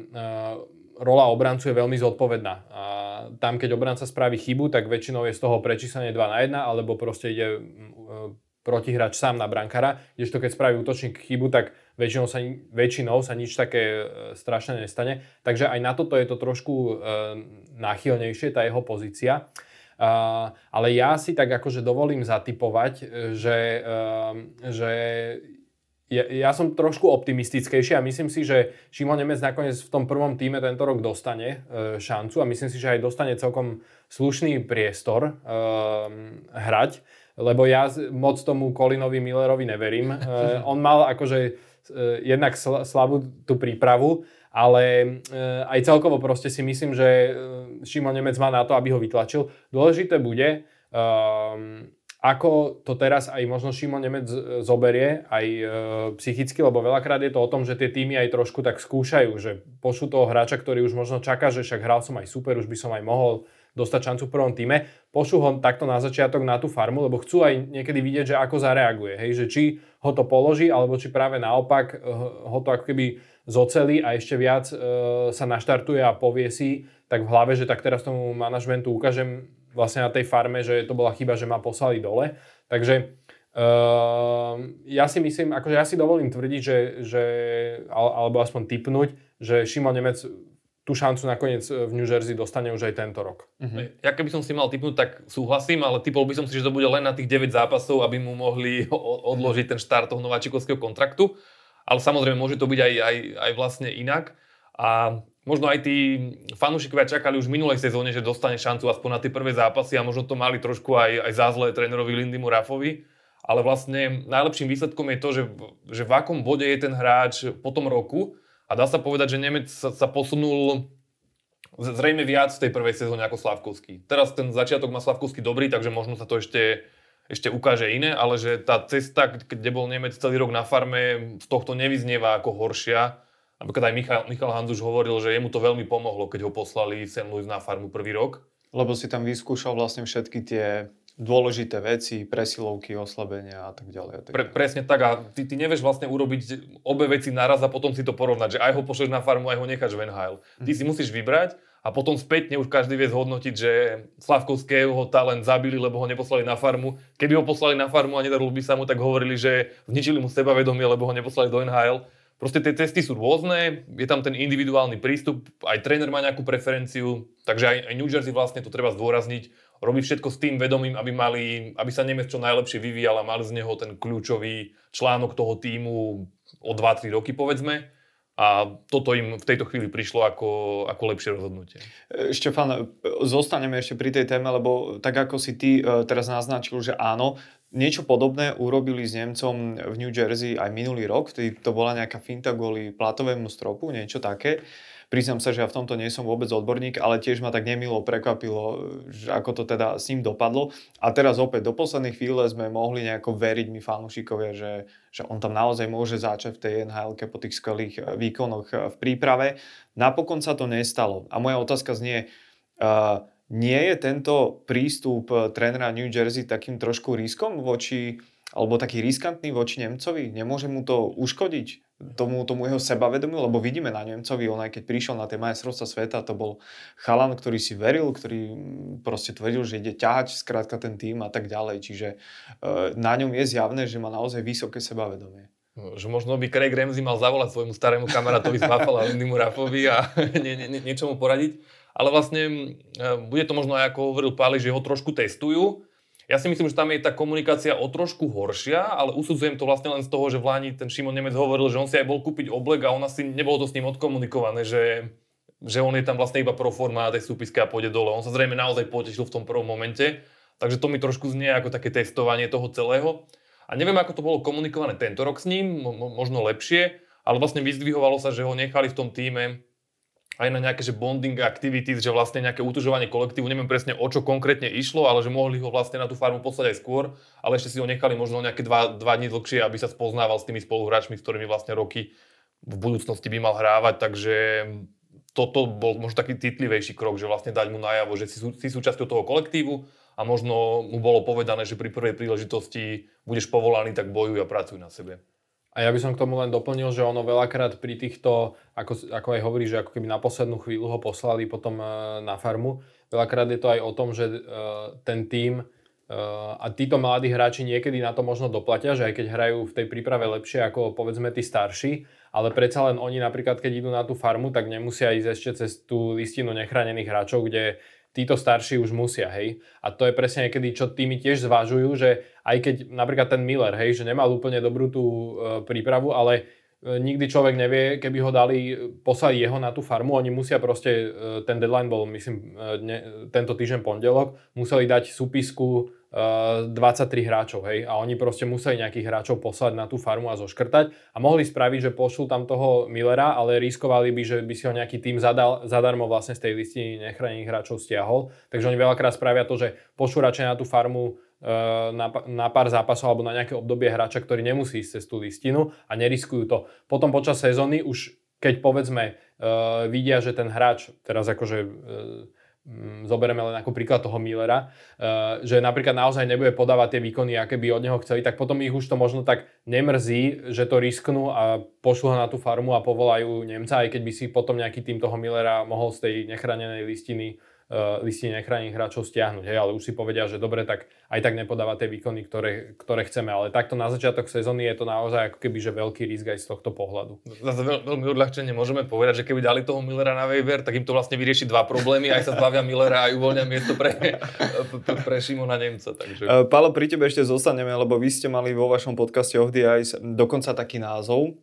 rola obrancu je veľmi zodpovedná. A tam, keď obranca spraví chybu, tak väčšinou je z toho prečíslenie 2 na 1, alebo proste ide protihráč sám na brankara, kdežto keď spraví útočník chybu, tak väčšinou sa, väčšinou sa nič také e, strašné nestane. Takže aj na toto je to trošku e, náchylnejšie, tá jeho pozícia. Uh, ale ja si tak akože dovolím zatypovať, že, uh, že ja, ja som trošku optimistickejší a myslím si, že Šimon Nemec nakoniec v tom prvom týme tento rok dostane e, šancu a myslím si, že aj dostane celkom slušný priestor e, hrať, lebo ja moc tomu Kolinovi Millerovi neverím. E, on mal akože e, jednak sl- slabú tú prípravu, ale e, aj celkovo proste si myslím, že e, Šimon Nemec má na to, aby ho vytlačil. Dôležité bude, e, ako to teraz aj možno Šimon Nemec zoberie, aj e, psychicky, lebo veľakrát je to o tom, že tie týmy aj trošku tak skúšajú, že pošlu toho hráča, ktorý už možno čaká, že však hral som aj super, už by som aj mohol dostať šancu v prvom týme, pošlu ho takto na začiatok na tú farmu, lebo chcú aj niekedy vidieť, že ako zareaguje, hej, že či ho to položí, alebo či práve naopak e, ho to ako keby zocelí a ešte viac e, sa naštartuje a povie si tak v hlave, že tak teraz tomu manažmentu ukážem, vlastne na tej farme, že to bola chyba, že ma poslali dole. Takže uh, ja si myslím, akože ja si dovolím tvrdiť, že, že alebo aspoň typnúť, že Šimon Nemec tú šancu nakoniec v New Jersey dostane už aj tento rok. Uh-huh. Ja keby som si mal typnúť, tak súhlasím, ale typol by som si, že to bude len na tých 9 zápasov, aby mu mohli odložiť ten štart toho nováčikovského kontraktu. Ale samozrejme, môže to byť aj, aj, aj vlastne inak. A možno aj tí fanúšikovia čakali už v minulej sezóne, že dostane šancu aspoň na tie prvé zápasy a možno to mali trošku aj, aj za zlé trénerovi Lindymu Rafovi. Ale vlastne najlepším výsledkom je to, že, že v akom bode je ten hráč po tom roku a dá sa povedať, že Nemec sa, sa posunul zrejme viac v tej prvej sezóne ako Slavkovský. Teraz ten začiatok má Slavkovský dobrý, takže možno sa to ešte, ešte ukáže iné, ale že tá cesta, kde bol Nemec celý rok na farme, z tohto nevyznieva ako horšia Napríklad aj Michal, Michal Hanzuš hovoril, že jemu to veľmi pomohlo, keď ho poslali St. Louis na farmu prvý rok. Lebo si tam vyskúšal vlastne všetky tie dôležité veci, presilovky, oslabenia a tak ďalej. A tak Pre, presne tak a ty, ty nevieš vlastne urobiť obe veci naraz a potom si to porovnať, že aj ho pošleš na farmu, aj ho necháš v NHL. Ty si musíš vybrať a potom spätne už každý vie zhodnotiť, že Slavkovského talent zabili, lebo ho neposlali na farmu. Keby ho poslali na farmu a nedarilo by sa mu, tak hovorili, že zničili mu sebavedomie, lebo ho neposlali do NHL. Proste tie testy sú rôzne, je tam ten individuálny prístup, aj tréner má nejakú preferenciu, takže aj, aj New Jersey vlastne to treba zdôrazniť, robí všetko s tým vedomím, aby, mali, aby sa Nemec čo najlepšie vyvíjal a mali z neho ten kľúčový článok toho týmu o 2-3 roky povedzme. A toto im v tejto chvíli prišlo ako, ako lepšie rozhodnutie. E, Štefan, zostaneme ešte pri tej téme, lebo tak ako si ty e, teraz naznačil, že áno, Niečo podobné urobili s Nemcom v New Jersey aj minulý rok, vtedy to bola nejaká finta kvôli platovému stropu, niečo také. Priznám sa, že ja v tomto nie som vôbec odborník, ale tiež ma tak nemilo prekvapilo, že ako to teda s ním dopadlo. A teraz opäť do poslednej chvíle sme mohli nejako veriť my fanúšikovia, že, že on tam naozaj môže začať v tej nhl po tých skvelých eh, výkonoch eh, v príprave. Napokon sa to nestalo. A moja otázka znie, uh, nie je tento prístup eh, trénera New Jersey takým trošku riskom voči, alebo taký riskantný voči Nemcovi? Nemôže mu to uškodiť? Tomu, tomu jeho sebavedomiu, lebo vidíme na Nemcovi, on aj keď prišiel na tie majstrovstvá sveta, to bol chalan, ktorý si veril, ktorý mm, proste tvrdil, že ide ťahať skrátka ten tým a tak ďalej. Čiže e, na ňom je zjavné, že má naozaj vysoké sebavedomie. No, že možno by Craig Ramsey mal zavolať svojmu starému kamarátovi z Buffalo, Lindymu Raffovi a nie, nie, nie, niečo mu poradiť ale vlastne e, bude to možno aj ako hovoril Páli, že ho trošku testujú. Ja si myslím, že tam je tá komunikácia o trošku horšia, ale usudzujem to vlastne len z toho, že v Lani ten Šimon Nemec hovoril, že on si aj bol kúpiť oblek a on asi nebolo to s ním odkomunikované, že, že on je tam vlastne iba pro forma tej súpiske a pôjde dole. On sa zrejme naozaj potešil v tom prvom momente, takže to mi trošku znie ako také testovanie toho celého. A neviem, ako to bolo komunikované tento rok s ním, možno lepšie, ale vlastne vyzdvihovalo sa, že ho nechali v tom týme aj na nejaké že bonding activities, že vlastne nejaké utužovanie kolektívu, neviem presne o čo konkrétne išlo, ale že mohli ho vlastne na tú farmu poslať aj skôr, ale ešte si ho nechali možno nejaké dva, dva dní dlhšie, aby sa spoznával s tými spoluhráčmi, s ktorými vlastne roky v budúcnosti by mal hrávať, takže toto bol možno taký citlivejší krok, že vlastne dať mu najavo, že si, si súčasťou toho kolektívu a možno mu bolo povedané, že pri prvej príležitosti budeš povolaný, tak bojuj a pracuj na sebe. A ja by som k tomu len doplnil, že ono veľakrát pri týchto, ako, ako aj hovorí, že ako keby na poslednú chvíľu ho poslali potom e, na farmu, veľakrát je to aj o tom, že e, ten tým e, a títo mladí hráči niekedy na to možno doplatia, že aj keď hrajú v tej príprave lepšie ako povedzme tí starší, ale predsa len oni napríklad, keď idú na tú farmu, tak nemusia ísť ešte cez tú listinu nechránených hráčov, kde títo starší už musia, hej. A to je presne niekedy, čo tými tiež zvážujú, že aj keď napríklad ten Miller, hej, že nemal úplne dobrú tú e, prípravu, ale e, nikdy človek nevie, keby ho dali, poslali jeho na tú farmu, oni musia proste, e, ten deadline bol, myslím, e, ne, tento týždeň pondelok, museli dať súpisku 23 hráčov, hej, a oni proste museli nejakých hráčov poslať na tú farmu a zoškrtať a mohli spraviť, že pošlú tam toho Millera, ale riskovali by, že by si ho nejaký tým zadal, zadarmo vlastne z tej listiny nechránených hráčov stiahol. Takže oni veľakrát spravia to, že pošlú radšej na tú farmu e, na, na pár zápasov alebo na nejaké obdobie hráča, ktorý nemusí ísť cez tú listinu a neriskujú to. Potom počas sezóny už keď povedzme uh, vidia, že ten hráč, teraz akože uh, zoberieme len ako príklad toho Millera, eh, že napríklad naozaj nebude podávať tie výkony, aké by od neho chceli, tak potom ich už to možno tak nemrzí, že to risknú a pošlu ho na tú farmu a povolajú Nemca, aj keď by si potom nejaký tým toho Millera mohol z tej nechránenej listiny listine nechránených hráčov stiahnuť, hej, ale už si povedia, že dobre, tak aj tak nepodáva tie výkony, ktoré, ktoré chceme, ale takto na začiatok sezóny je to naozaj ako keby, že veľký risk aj z tohto pohľadu. Zase veľ, veľmi odľahčene môžeme povedať, že keby dali toho Millera na waiver, tak im to vlastne vyrieši dva problémy, aj sa zbavia Millera, aj uvoľnia miesto pre, pre, pre Šimona Nemca. Takže... Uh, Palo, pri tebe ešte zostaneme, lebo vy ste mali vo vašom podcaste of the Ice dokonca taký názov,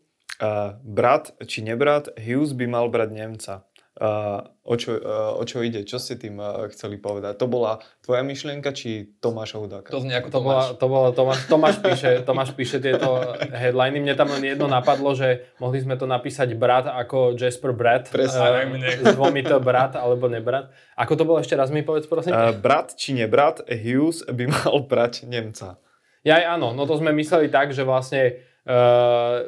Uh, brat či nebrat, Hughes by mal brať Nemca. O, čo, o čo ide? Čo ste tým chceli povedať? To bola tvoja myšlienka, či Tomáša Hudáka? To znie ako To, bola, to bolo, Tomáš, Tomáš, píše, Tomáš píše tieto headliny. Mne tam len jedno napadlo, že mohli sme to napísať brat ako Jasper Brat. Presne. Uh, s dvomi to brat alebo nebrat. Ako to bolo ešte raz mi povedz, prosím? Uh, brat či nebrat, Hughes by mal brať Nemca. Ja aj áno, no to sme mysleli tak, že vlastne uh,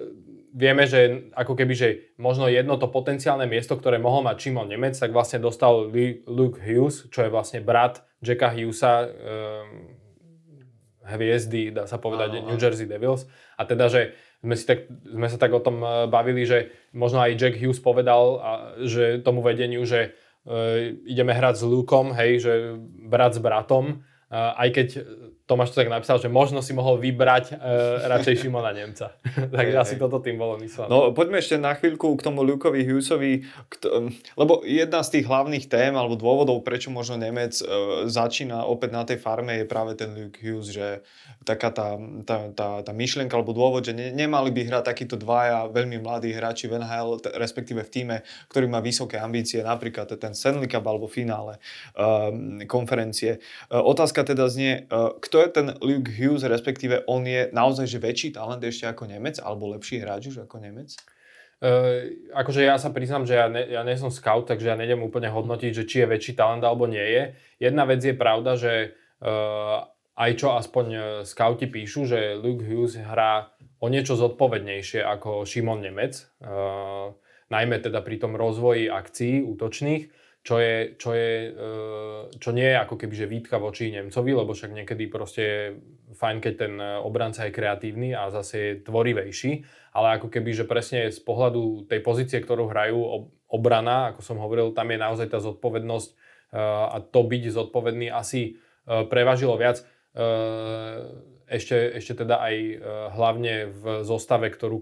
vieme, že ako keby, že možno jedno to potenciálne miesto, ktoré mohol mať Šimon Nemec, tak vlastne dostal Luke Hughes, čo je vlastne brat Jacka Hughesa, um, hviezdy, dá sa povedať, áno, New Jersey Devils. A teda, že sme, si tak, sme sa tak o tom e, bavili, že možno aj Jack Hughes povedal, a, že tomu vedeniu, že uh, ideme hrať s Lukom, hej, že brat s bratom, uh, aj keď Tomáš to tak napísal, že možno si mohol vybrať uh, radšej Šimona Nemca. Takže asi toto tým bolo myslené. No poďme ešte na chvíľku k tomu Lukovi Hughesovi, kto, lebo jedna z tých hlavných tém alebo dôvodov, prečo možno Nemec uh, začína opäť na tej farme je práve ten Luke Hughes, že taká tá, tá, tá, tá myšlienka alebo dôvod, že ne, nemali by hrať takíto dvaja veľmi mladí hráči v NHL, t- respektíve v týme, ktorý má vysoké ambície, napríklad ten Stanley Cup alebo finále um, konferencie. Uh, otázka teda znie, uh, kto kto je ten Luke Hughes, respektíve on je naozaj že väčší talent ešte ako Nemec, alebo lepší hráč už ako Nemec? Uh, akože ja sa priznám, že ja, ne, ja nie som scout, takže ja nejdem úplne hodnotiť, že či je väčší talent alebo nie je. Jedna vec je pravda, že uh, aj čo aspoň e, scouti píšu, že Luke Hughes hrá o niečo zodpovednejšie ako Šimon Nemec, uh, najmä teda pri tom rozvoji akcií útočných čo, je, čo, je, eh, čo nie je ako keby že výtka voči Nemcovi, lebo však niekedy proste je fajn, keď ten eh, obranca je kreatívny a zase je tvorivejší, ale ako keby, že presne z pohľadu tej pozície, ktorú hrajú obrana, ako som hovoril, tam je naozaj tá zodpovednosť eh, a to byť zodpovedný asi prevažilo viac. Ešte, ešte teda aj hlavne v zostave, ktorú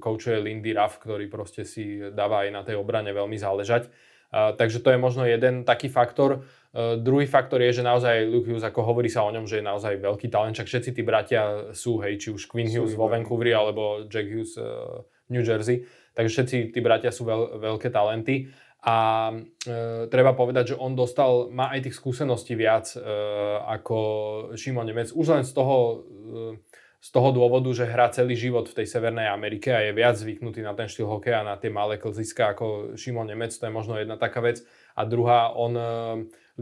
koučuje Lindy Ruff, ktorý proste si dáva aj na tej obrane veľmi záležať takže to je možno jeden taký faktor. Uh, druhý faktor je, že naozaj Luke Hughes, ako hovorí sa o ňom, že je naozaj veľký talent, čak všetci tí bratia sú, hej, či už Quinn Hughes vo Vancouveri alebo Jack Hughes uh, New Jersey, takže všetci tí bratia sú veľ, veľké talenty. A e, treba povedať, že on dostal, má aj tých skúseností viac e, ako Šimon Nemec. Už len z toho e, z toho dôvodu, že hrá celý život v tej Severnej Amerike a je viac zvyknutý na ten štýl hokeja, na tie malé klziska ako Šimon Nemec, to je možno jedna taká vec. A druhá, on, eh,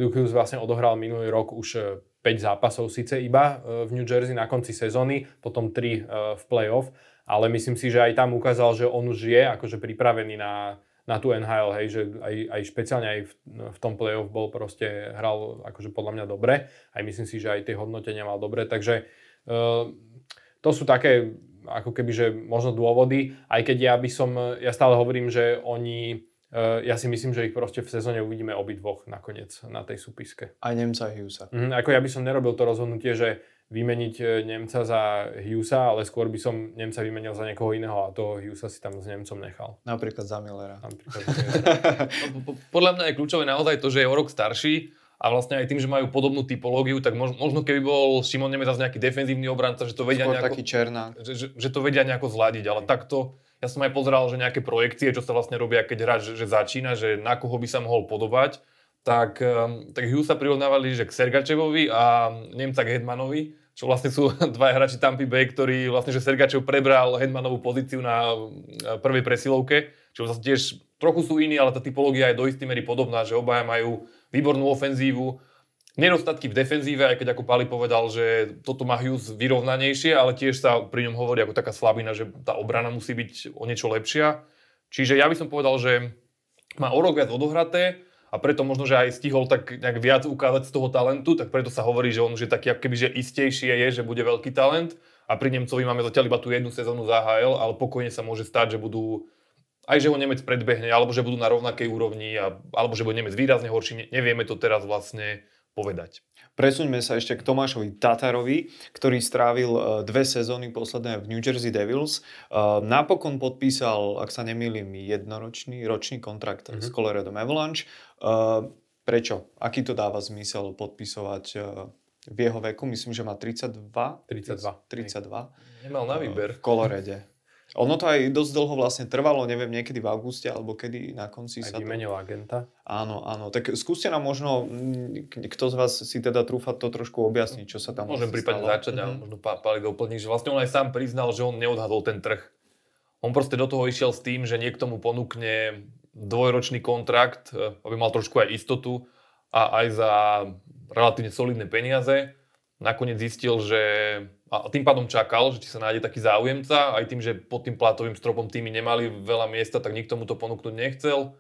Luke vlastne odohral minulý rok už 5 eh, zápasov síce iba eh, v New Jersey na konci sezóny, potom 3 v playoff, ale myslím si, že aj tam ukázal, že on už je akože pripravený na, na tú NHL, hej, že aj, aj špeciálne aj v, v tom playoff bol proste, hral akože podľa mňa dobre, aj myslím si, že aj tie hodnotenia mal dobre, takže uh, to sú také ako keby, že možno dôvody, aj keď ja by som, ja stále hovorím, že oni, eh, ja si myslím, že ich proste v sezóne uvidíme obidvoch nakoniec na tej súpiske. Aj Nemca a Hughesa. Mhm, ako ja by som nerobil to rozhodnutie, že vymeniť eh, Nemca za Hughesa, ale skôr by som Nemca vymenil za niekoho iného a toho Hughesa si tam s Nemcom nechal. Napríklad za Millera. Napríklad za Millera. Podľa mňa je kľúčové naozaj to, že je o rok starší a vlastne aj tým, že majú podobnú typológiu, tak možno keby bol Šimon Nemec nejaký defenzívny obranca, že to vedia Skôr nejako, taký černá. Že, že, že, to vedia nejako zladiť, ale takto, ja som aj pozeral, že nejaké projekcie, čo sa vlastne robia, keď hráč že, že začína, že na koho by sa mohol podobať, tak, ehm, tak Hughes sa prirovnávali, že k Sergačevovi a Nemca k Hedmanovi, čo vlastne sú dva hráči Tampa Bay, ktorí vlastne, že Sergačev prebral Hedmanovú pozíciu na prvej presilovke, čo vlastne tiež trochu sú iní, ale tá typológia je do istej miery podobná, že obaja majú výbornú ofenzívu, nedostatky v defenzíve, aj keď ako Pali povedal, že toto má Hughes vyrovnanejšie, ale tiež sa pri ňom hovorí ako taká slabina, že tá obrana musí byť o niečo lepšia. Čiže ja by som povedal, že má o rok viac odohraté a preto možno, že aj stihol tak nejak viac ukázať z toho talentu, tak preto sa hovorí, že on už je taký keby, že istejšie je, že bude veľký talent a pri Nemcovi máme zatiaľ iba tú jednu sezónu za HL, ale pokojne sa môže stať, že budú aj že ho Nemec predbehne, alebo že budú na rovnakej úrovni, a, alebo že bude Nemec výrazne horší, nevieme to teraz vlastne povedať. Presuňme sa ešte k Tomášovi Tatarovi, ktorý strávil e, dve sezóny posledné v New Jersey Devils. E, napokon podpísal, ak sa nemýlim, jednoročný ročný kontrakt mm-hmm. s Colorado Avalanche. E, prečo? Aký to dáva zmysel podpisovať v jeho veku? Myslím, že má 32. 32. 32. Nemal na výber. V Colorade. Ono to aj dosť dlho vlastne trvalo, neviem, niekedy v auguste alebo kedy na konci aj sa vymenil to... agenta. Áno, áno. Tak skúste nám možno, kto z vás si teda trúfa to trošku objasniť, čo sa tam Môžem prípadne začať mm-hmm. a možno Pali doplniť, že vlastne on aj sám priznal, že on neodhadol ten trh. On proste do toho išiel s tým, že niekto mu ponúkne dvojročný kontrakt, e, aby mal trošku aj istotu a aj za relatívne solidné peniaze. Nakoniec zistil, že a tým pádom čakal, že či sa nájde taký záujemca, aj tým, že pod tým platovým stropom týmy nemali veľa miesta, tak nikto mu to ponúknuť nechcel.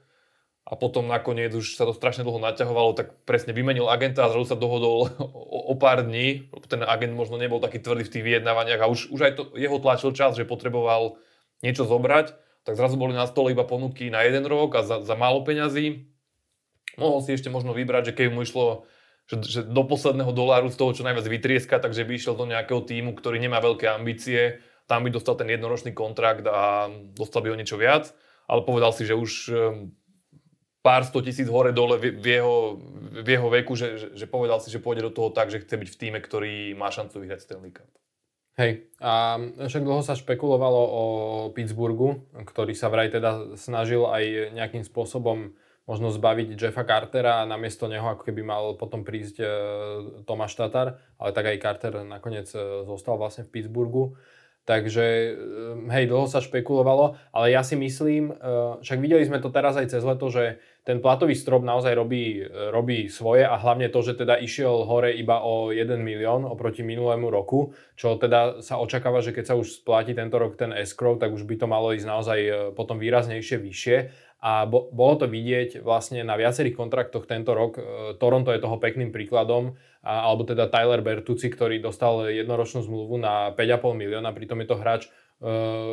A potom nakoniec už sa to strašne dlho naťahovalo, tak presne vymenil agenta a zrazu sa dohodol o, o pár dní. Ten agent možno nebol taký tvrdý v tých vyjednávaniach a už, už aj to, jeho tlačil čas, že potreboval niečo zobrať. Tak zrazu boli na stole iba ponuky na jeden rok a za, za málo peňazí. Mohol si ešte možno vybrať, že keď mu išlo že, že do posledného doláru z toho čo najviac vytrieska, takže by išiel do nejakého týmu, ktorý nemá veľké ambície, tam by dostal ten jednoročný kontrakt a dostal by o niečo viac, ale povedal si, že už ehm, pár sto tisíc hore dole v jeho, v jeho veku, že, že, že povedal si, že pôjde do toho tak, že chce byť v týme, ktorý má šancu vyhrať Stanley Cup. Hej, a však dlho sa špekulovalo o Pittsburghu, ktorý sa vraj teda snažil aj nejakým spôsobom možno zbaviť Jeffa Cartera a namiesto neho ako keby mal potom prísť e, Tomáš Tatar, ale tak aj Carter nakoniec e, zostal vlastne v Pittsburghu. Takže e, hej, dlho sa špekulovalo, ale ja si myslím, však videli sme to teraz aj cez leto, že ten platový strop naozaj robí, robí svoje a hlavne to, že teda išiel hore iba o 1 milión oproti minulému roku, čo teda sa očakáva, že keď sa už splatí tento rok ten escrow, tak už by to malo ísť naozaj potom výraznejšie vyššie a bo, bolo to vidieť vlastne na viacerých kontraktoch tento rok. E, Toronto je toho pekným príkladom, a, alebo teda Tyler Bertucci, ktorý dostal jednoročnú zmluvu na 5,5 milióna, pritom je to hráč, e,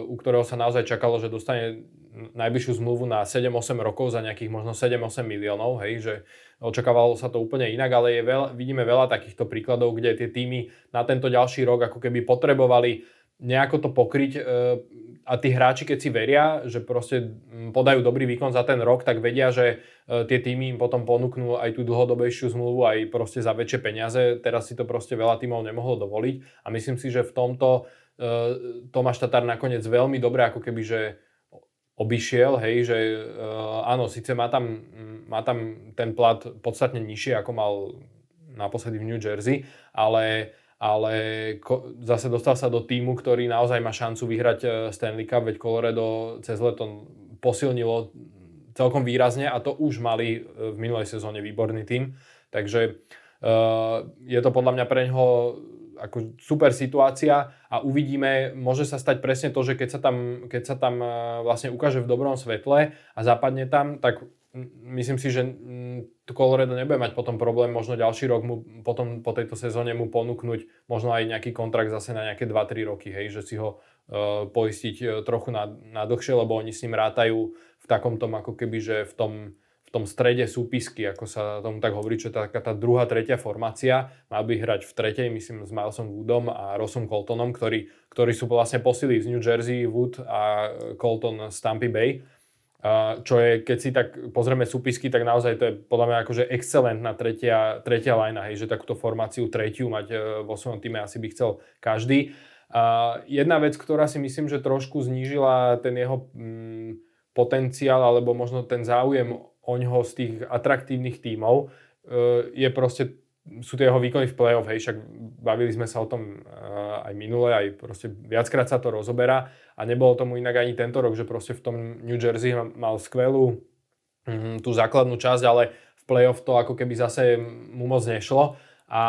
u ktorého sa naozaj čakalo, že dostane najbližšiu zmluvu na 7-8 rokov za nejakých možno 7-8 miliónov, hej, že očakávalo sa to úplne inak, ale je veľa, vidíme veľa takýchto príkladov, kde tie týmy na tento ďalší rok ako keby potrebovali nejako to pokryť e, a tí hráči, keď si veria, že proste podajú dobrý výkon za ten rok, tak vedia, že e, tie týmy im potom ponúknú aj tú dlhodobejšiu zmluvu, aj proste za väčšie peniaze. Teraz si to proste veľa týmov nemohlo dovoliť a myslím si, že v tomto e, Tomáš Tatar nakoniec veľmi dobre ako keby, že obišiel, hej, že áno, síce má tam, má tam ten plat podstatne nižšie, ako mal naposledy v New Jersey, ale ale ko, zase dostal sa do týmu, ktorý naozaj má šancu vyhrať e, Stanley Cup, veď Colorado cez leto posilnilo celkom výrazne a to už mali e, v minulej sezóne výborný tým. Takže uh, je to podľa mňa pre neho ako super situácia a uvidíme, môže sa stať presne to, že keď sa tam, keď sa tam vlastne ukáže v dobrom svetle a zapadne tam, tak myslím si, že mm, Colorado nebude mať potom problém možno ďalší rok mu potom po tejto sezóne mu ponúknuť možno aj nejaký kontrakt zase na nejaké 2-3 roky, hej, že si ho uh, poistiť uh, trochu na, na dlhšie, lebo oni s ním rátajú v takom tom ako keby, že v tom, v tom strede súpisky, ako sa tomu tak hovorí, čo taká tá druhá, tretia formácia. Má by hrať v tretej, myslím s Milesom Woodom a Rossom Coltonom, ktorí, ktorí sú vlastne posily z New Jersey, Wood a Colton z Tampa Bay čo je, keď si tak pozrieme súpisky, tak naozaj to je podľa mňa akože excelentná tretia, tretia lajna, hej, že takúto formáciu tretiu mať e, vo svojom týme asi by chcel každý. A jedna vec, ktorá si myslím, že trošku znížila ten jeho mm, potenciál alebo možno ten záujem o ňoho z tých atraktívnych tímov, e, je proste sú tie jeho výkony v play-off, hej, však bavili sme sa o tom uh, aj minule, aj proste viackrát sa to rozoberá. A nebolo tomu inak ani tento rok, že proste v tom New Jersey mal skvelú um, tú základnú časť, ale v play-off to ako keby zase mu moc nešlo. A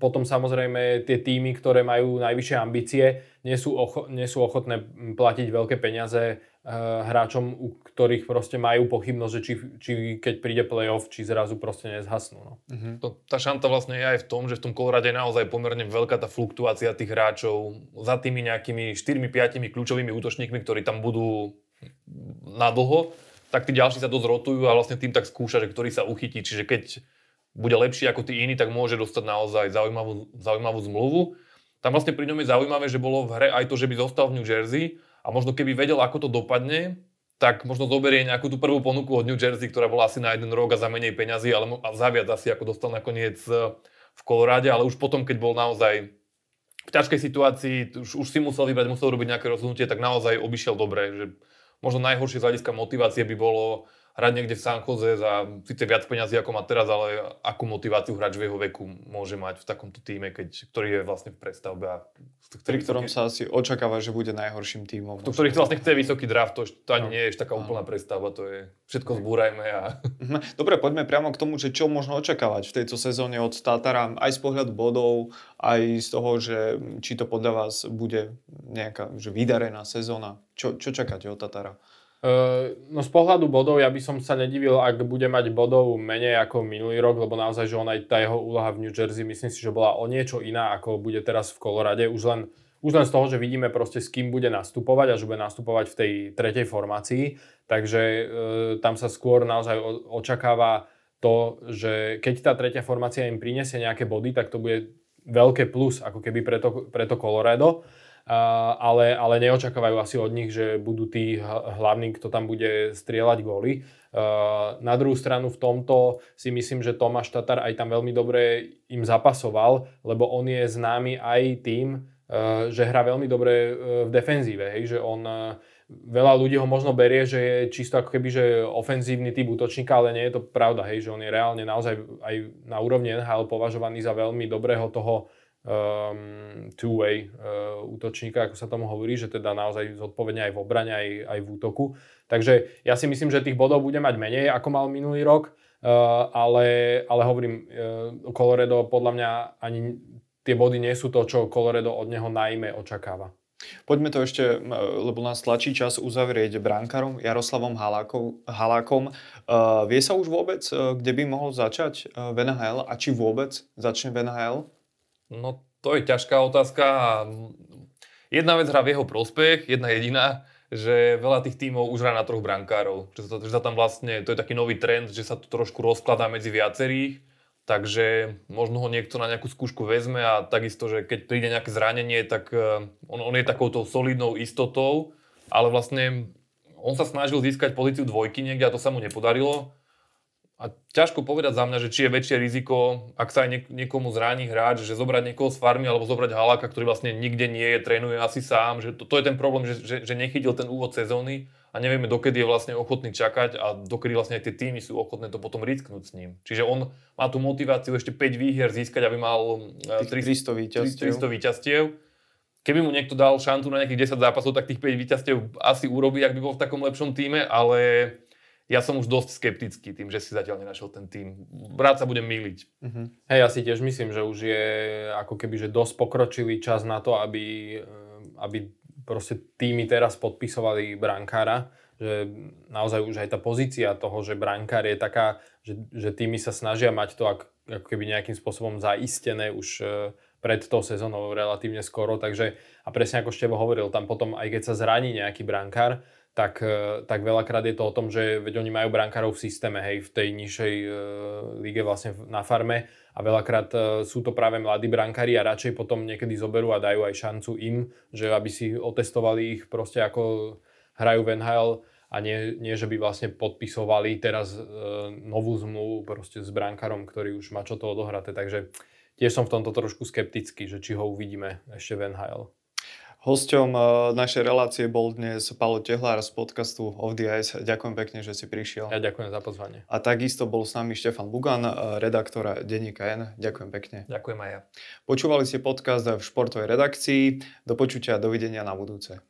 potom samozrejme tie týmy, ktoré majú najvyššie ambície, nie sú, ocho- nie sú ochotné platiť veľké peniaze uh, hráčom, u ktorých proste majú pochybnosť, že či, či keď príde playoff, či zrazu proste nezhasnú. No. Uh-huh. To, tá šanta vlastne je aj v tom, že v tom Colorade je naozaj pomerne veľká tá fluktuácia tých hráčov za tými nejakými 4-5 kľúčovými útočníkmi, ktorí tam budú na dlho, tak tí ďalší sa dosť rotujú a vlastne tým tak skúša, že ktorý sa uchytí. Čiže keď bude lepší ako tí iní, tak môže dostať naozaj zaujímavú, zaujímavú zmluvu. Tam vlastne pri ňom je zaujímavé, že bolo v hre aj to, že by zostal v New Jersey a možno keby vedel, ako to dopadne, tak možno zoberie nejakú tú prvú ponuku od New Jersey, ktorá bola asi na jeden rok a za menej peňazí, ale a za viac asi ako dostal nakoniec e, v Koloráde, ale už potom, keď bol naozaj v ťažkej situácii už, už si musel vybrať, musel robiť nejaké rozhodnutie, tak naozaj obišiel dobre. Že možno najhoršie z hľadiska motivácie by bolo hrať niekde v San Jose za síce viac peniazy ako má teraz, ale akú motiváciu hráč v jeho veku môže mať v takomto týme, keď, ktorý je vlastne v prestavbe. A pri ktorom sa asi očakáva, že bude najhorším týmom. To, ktorý vlastne chce vysoký draft, to, to ani no. nie je taká úplná prestavba, to je všetko zbúrajme. A... Mhm. Dobre, poďme priamo k tomu, že čo možno očakávať v tejto sezóne od Tatara, aj z pohľadu bodov, aj z toho, že či to podľa vás bude nejaká že vydarená sezóna. Čo, čo čakáte od Tatara? No z pohľadu bodov ja by som sa nedivil, ak bude mať bodov menej ako minulý rok, lebo naozaj, že on aj tá jeho úloha v New Jersey, myslím si, že bola o niečo iná, ako bude teraz v Kolorade. Už len, už len z toho, že vidíme proste s kým bude nastupovať a že bude nastupovať v tej tretej formácii. Takže e, tam sa skôr naozaj očakáva to, že keď tá tretia formácia im prinesie nejaké body, tak to bude veľké plus ako keby pre to, pre to Colorado ale, ale neočakávajú asi od nich, že budú tí hlavní, kto tam bude strieľať góly. Na druhú stranu v tomto si myslím, že Tomáš Tatar aj tam veľmi dobre im zapasoval, lebo on je známy aj tým, že hrá veľmi dobre e, v defenzíve, hej, že on e, veľa ľudí ho možno berie, že je čisto ako keby, že ofenzívny typ útočníka, ale nie je to pravda, hej, že on je reálne naozaj aj na úrovni NHL považovaný za veľmi dobrého toho um, two-way uh, útočníka, ako sa tomu hovorí, že teda naozaj zodpovedne aj v obrane, aj, aj v útoku. Takže ja si myslím, že tých bodov bude mať menej, ako mal minulý rok, uh, ale, ale hovorím, uh, Colorado podľa mňa ani tie body nie sú to, čo Colorado od neho najmä očakáva. Poďme to ešte, lebo nás tlačí čas uzavrieť bránkarom Jaroslavom Halákom. Halákom. Uh, vie sa už vôbec, uh, kde by mohol začať uh, v a či vôbec začne v? No to je ťažká otázka jedna vec hrá v jeho prospech, jedna jediná, že veľa tých tímov už hrá na troch brankárov. Že sa, že sa tam vlastne, to je taký nový trend, že sa to trošku rozkladá medzi viacerých. Takže možno ho niekto na nejakú skúšku vezme a takisto, že keď príde nejaké zranenie, tak eh, on, on je takouto solidnou istotou, ale vlastne on sa snažil získať pozíciu dvojky niekde a to sa mu nepodarilo. A ťažko povedať za mňa, že či je väčšie riziko, ak sa aj niek- niekomu zráni hráč, že zobrať niekoho z farmy alebo zobrať haláka, ktorý vlastne nikde nie je, trénuje asi sám. Že to, to je ten problém, že, že, že nechytil ten úvod sezóny a nevieme, dokedy je vlastne ochotný čakať a dokedy vlastne aj tie týmy sú ochotné to potom risknúť s ním. Čiže on má tú motiváciu ešte 5 výhier získať, aby mal 300 víťazstiev. 300 víťazstiev. Keby mu niekto dal šancu na nejakých 10 zápasov, tak tých 5 víťazstiev asi urobí, ak by bol v takom lepšom týme, ale ja som už dosť skeptický tým, že si zatiaľ nenašiel ten tým. Rád sa budem míliť. Uh-huh. Hej, ja si tiež myslím, že už je ako keby že dosť pokročilý čas na to, aby, eh, aby proste týmy teraz podpisovali brankára. Že naozaj už aj tá pozícia toho, že brankár je taká, že, že týmy sa snažia mať to ako, ako keby nejakým spôsobom zaistené už eh, pred tou sezónou relatívne skoro. Takže, a presne ako Števo hovoril, tam potom aj keď sa zraní nejaký brankár, tak, e, tak veľakrát je to o tom, že veď oni majú brankárov v systéme, hej, v tej nižšej e, lige vlastne na farme a veľakrát e, sú to práve mladí brankári a radšej potom niekedy zoberú a dajú aj šancu im, že aby si otestovali ich proste ako hrajú v NHL a nie, nie že by vlastne podpisovali teraz e, novú zmluvu proste s brankárom, ktorý už má čo to odohraté, takže tiež som v tomto trošku skeptický, že či ho uvidíme ešte v NHL. Hosťom eh, našej relácie bol dnes Paolo Tehlár z podcastu Of the Ice. Ďakujem pekne, že si prišiel. Ja ďakujem za pozvanie. A takisto bol s nami Štefan Bugan, eh, redaktora Denníka N. Ďakujem pekne. Ďakujem aj ja. Počúvali ste podcast v športovej redakcii. Do počutia, dovidenia na budúce.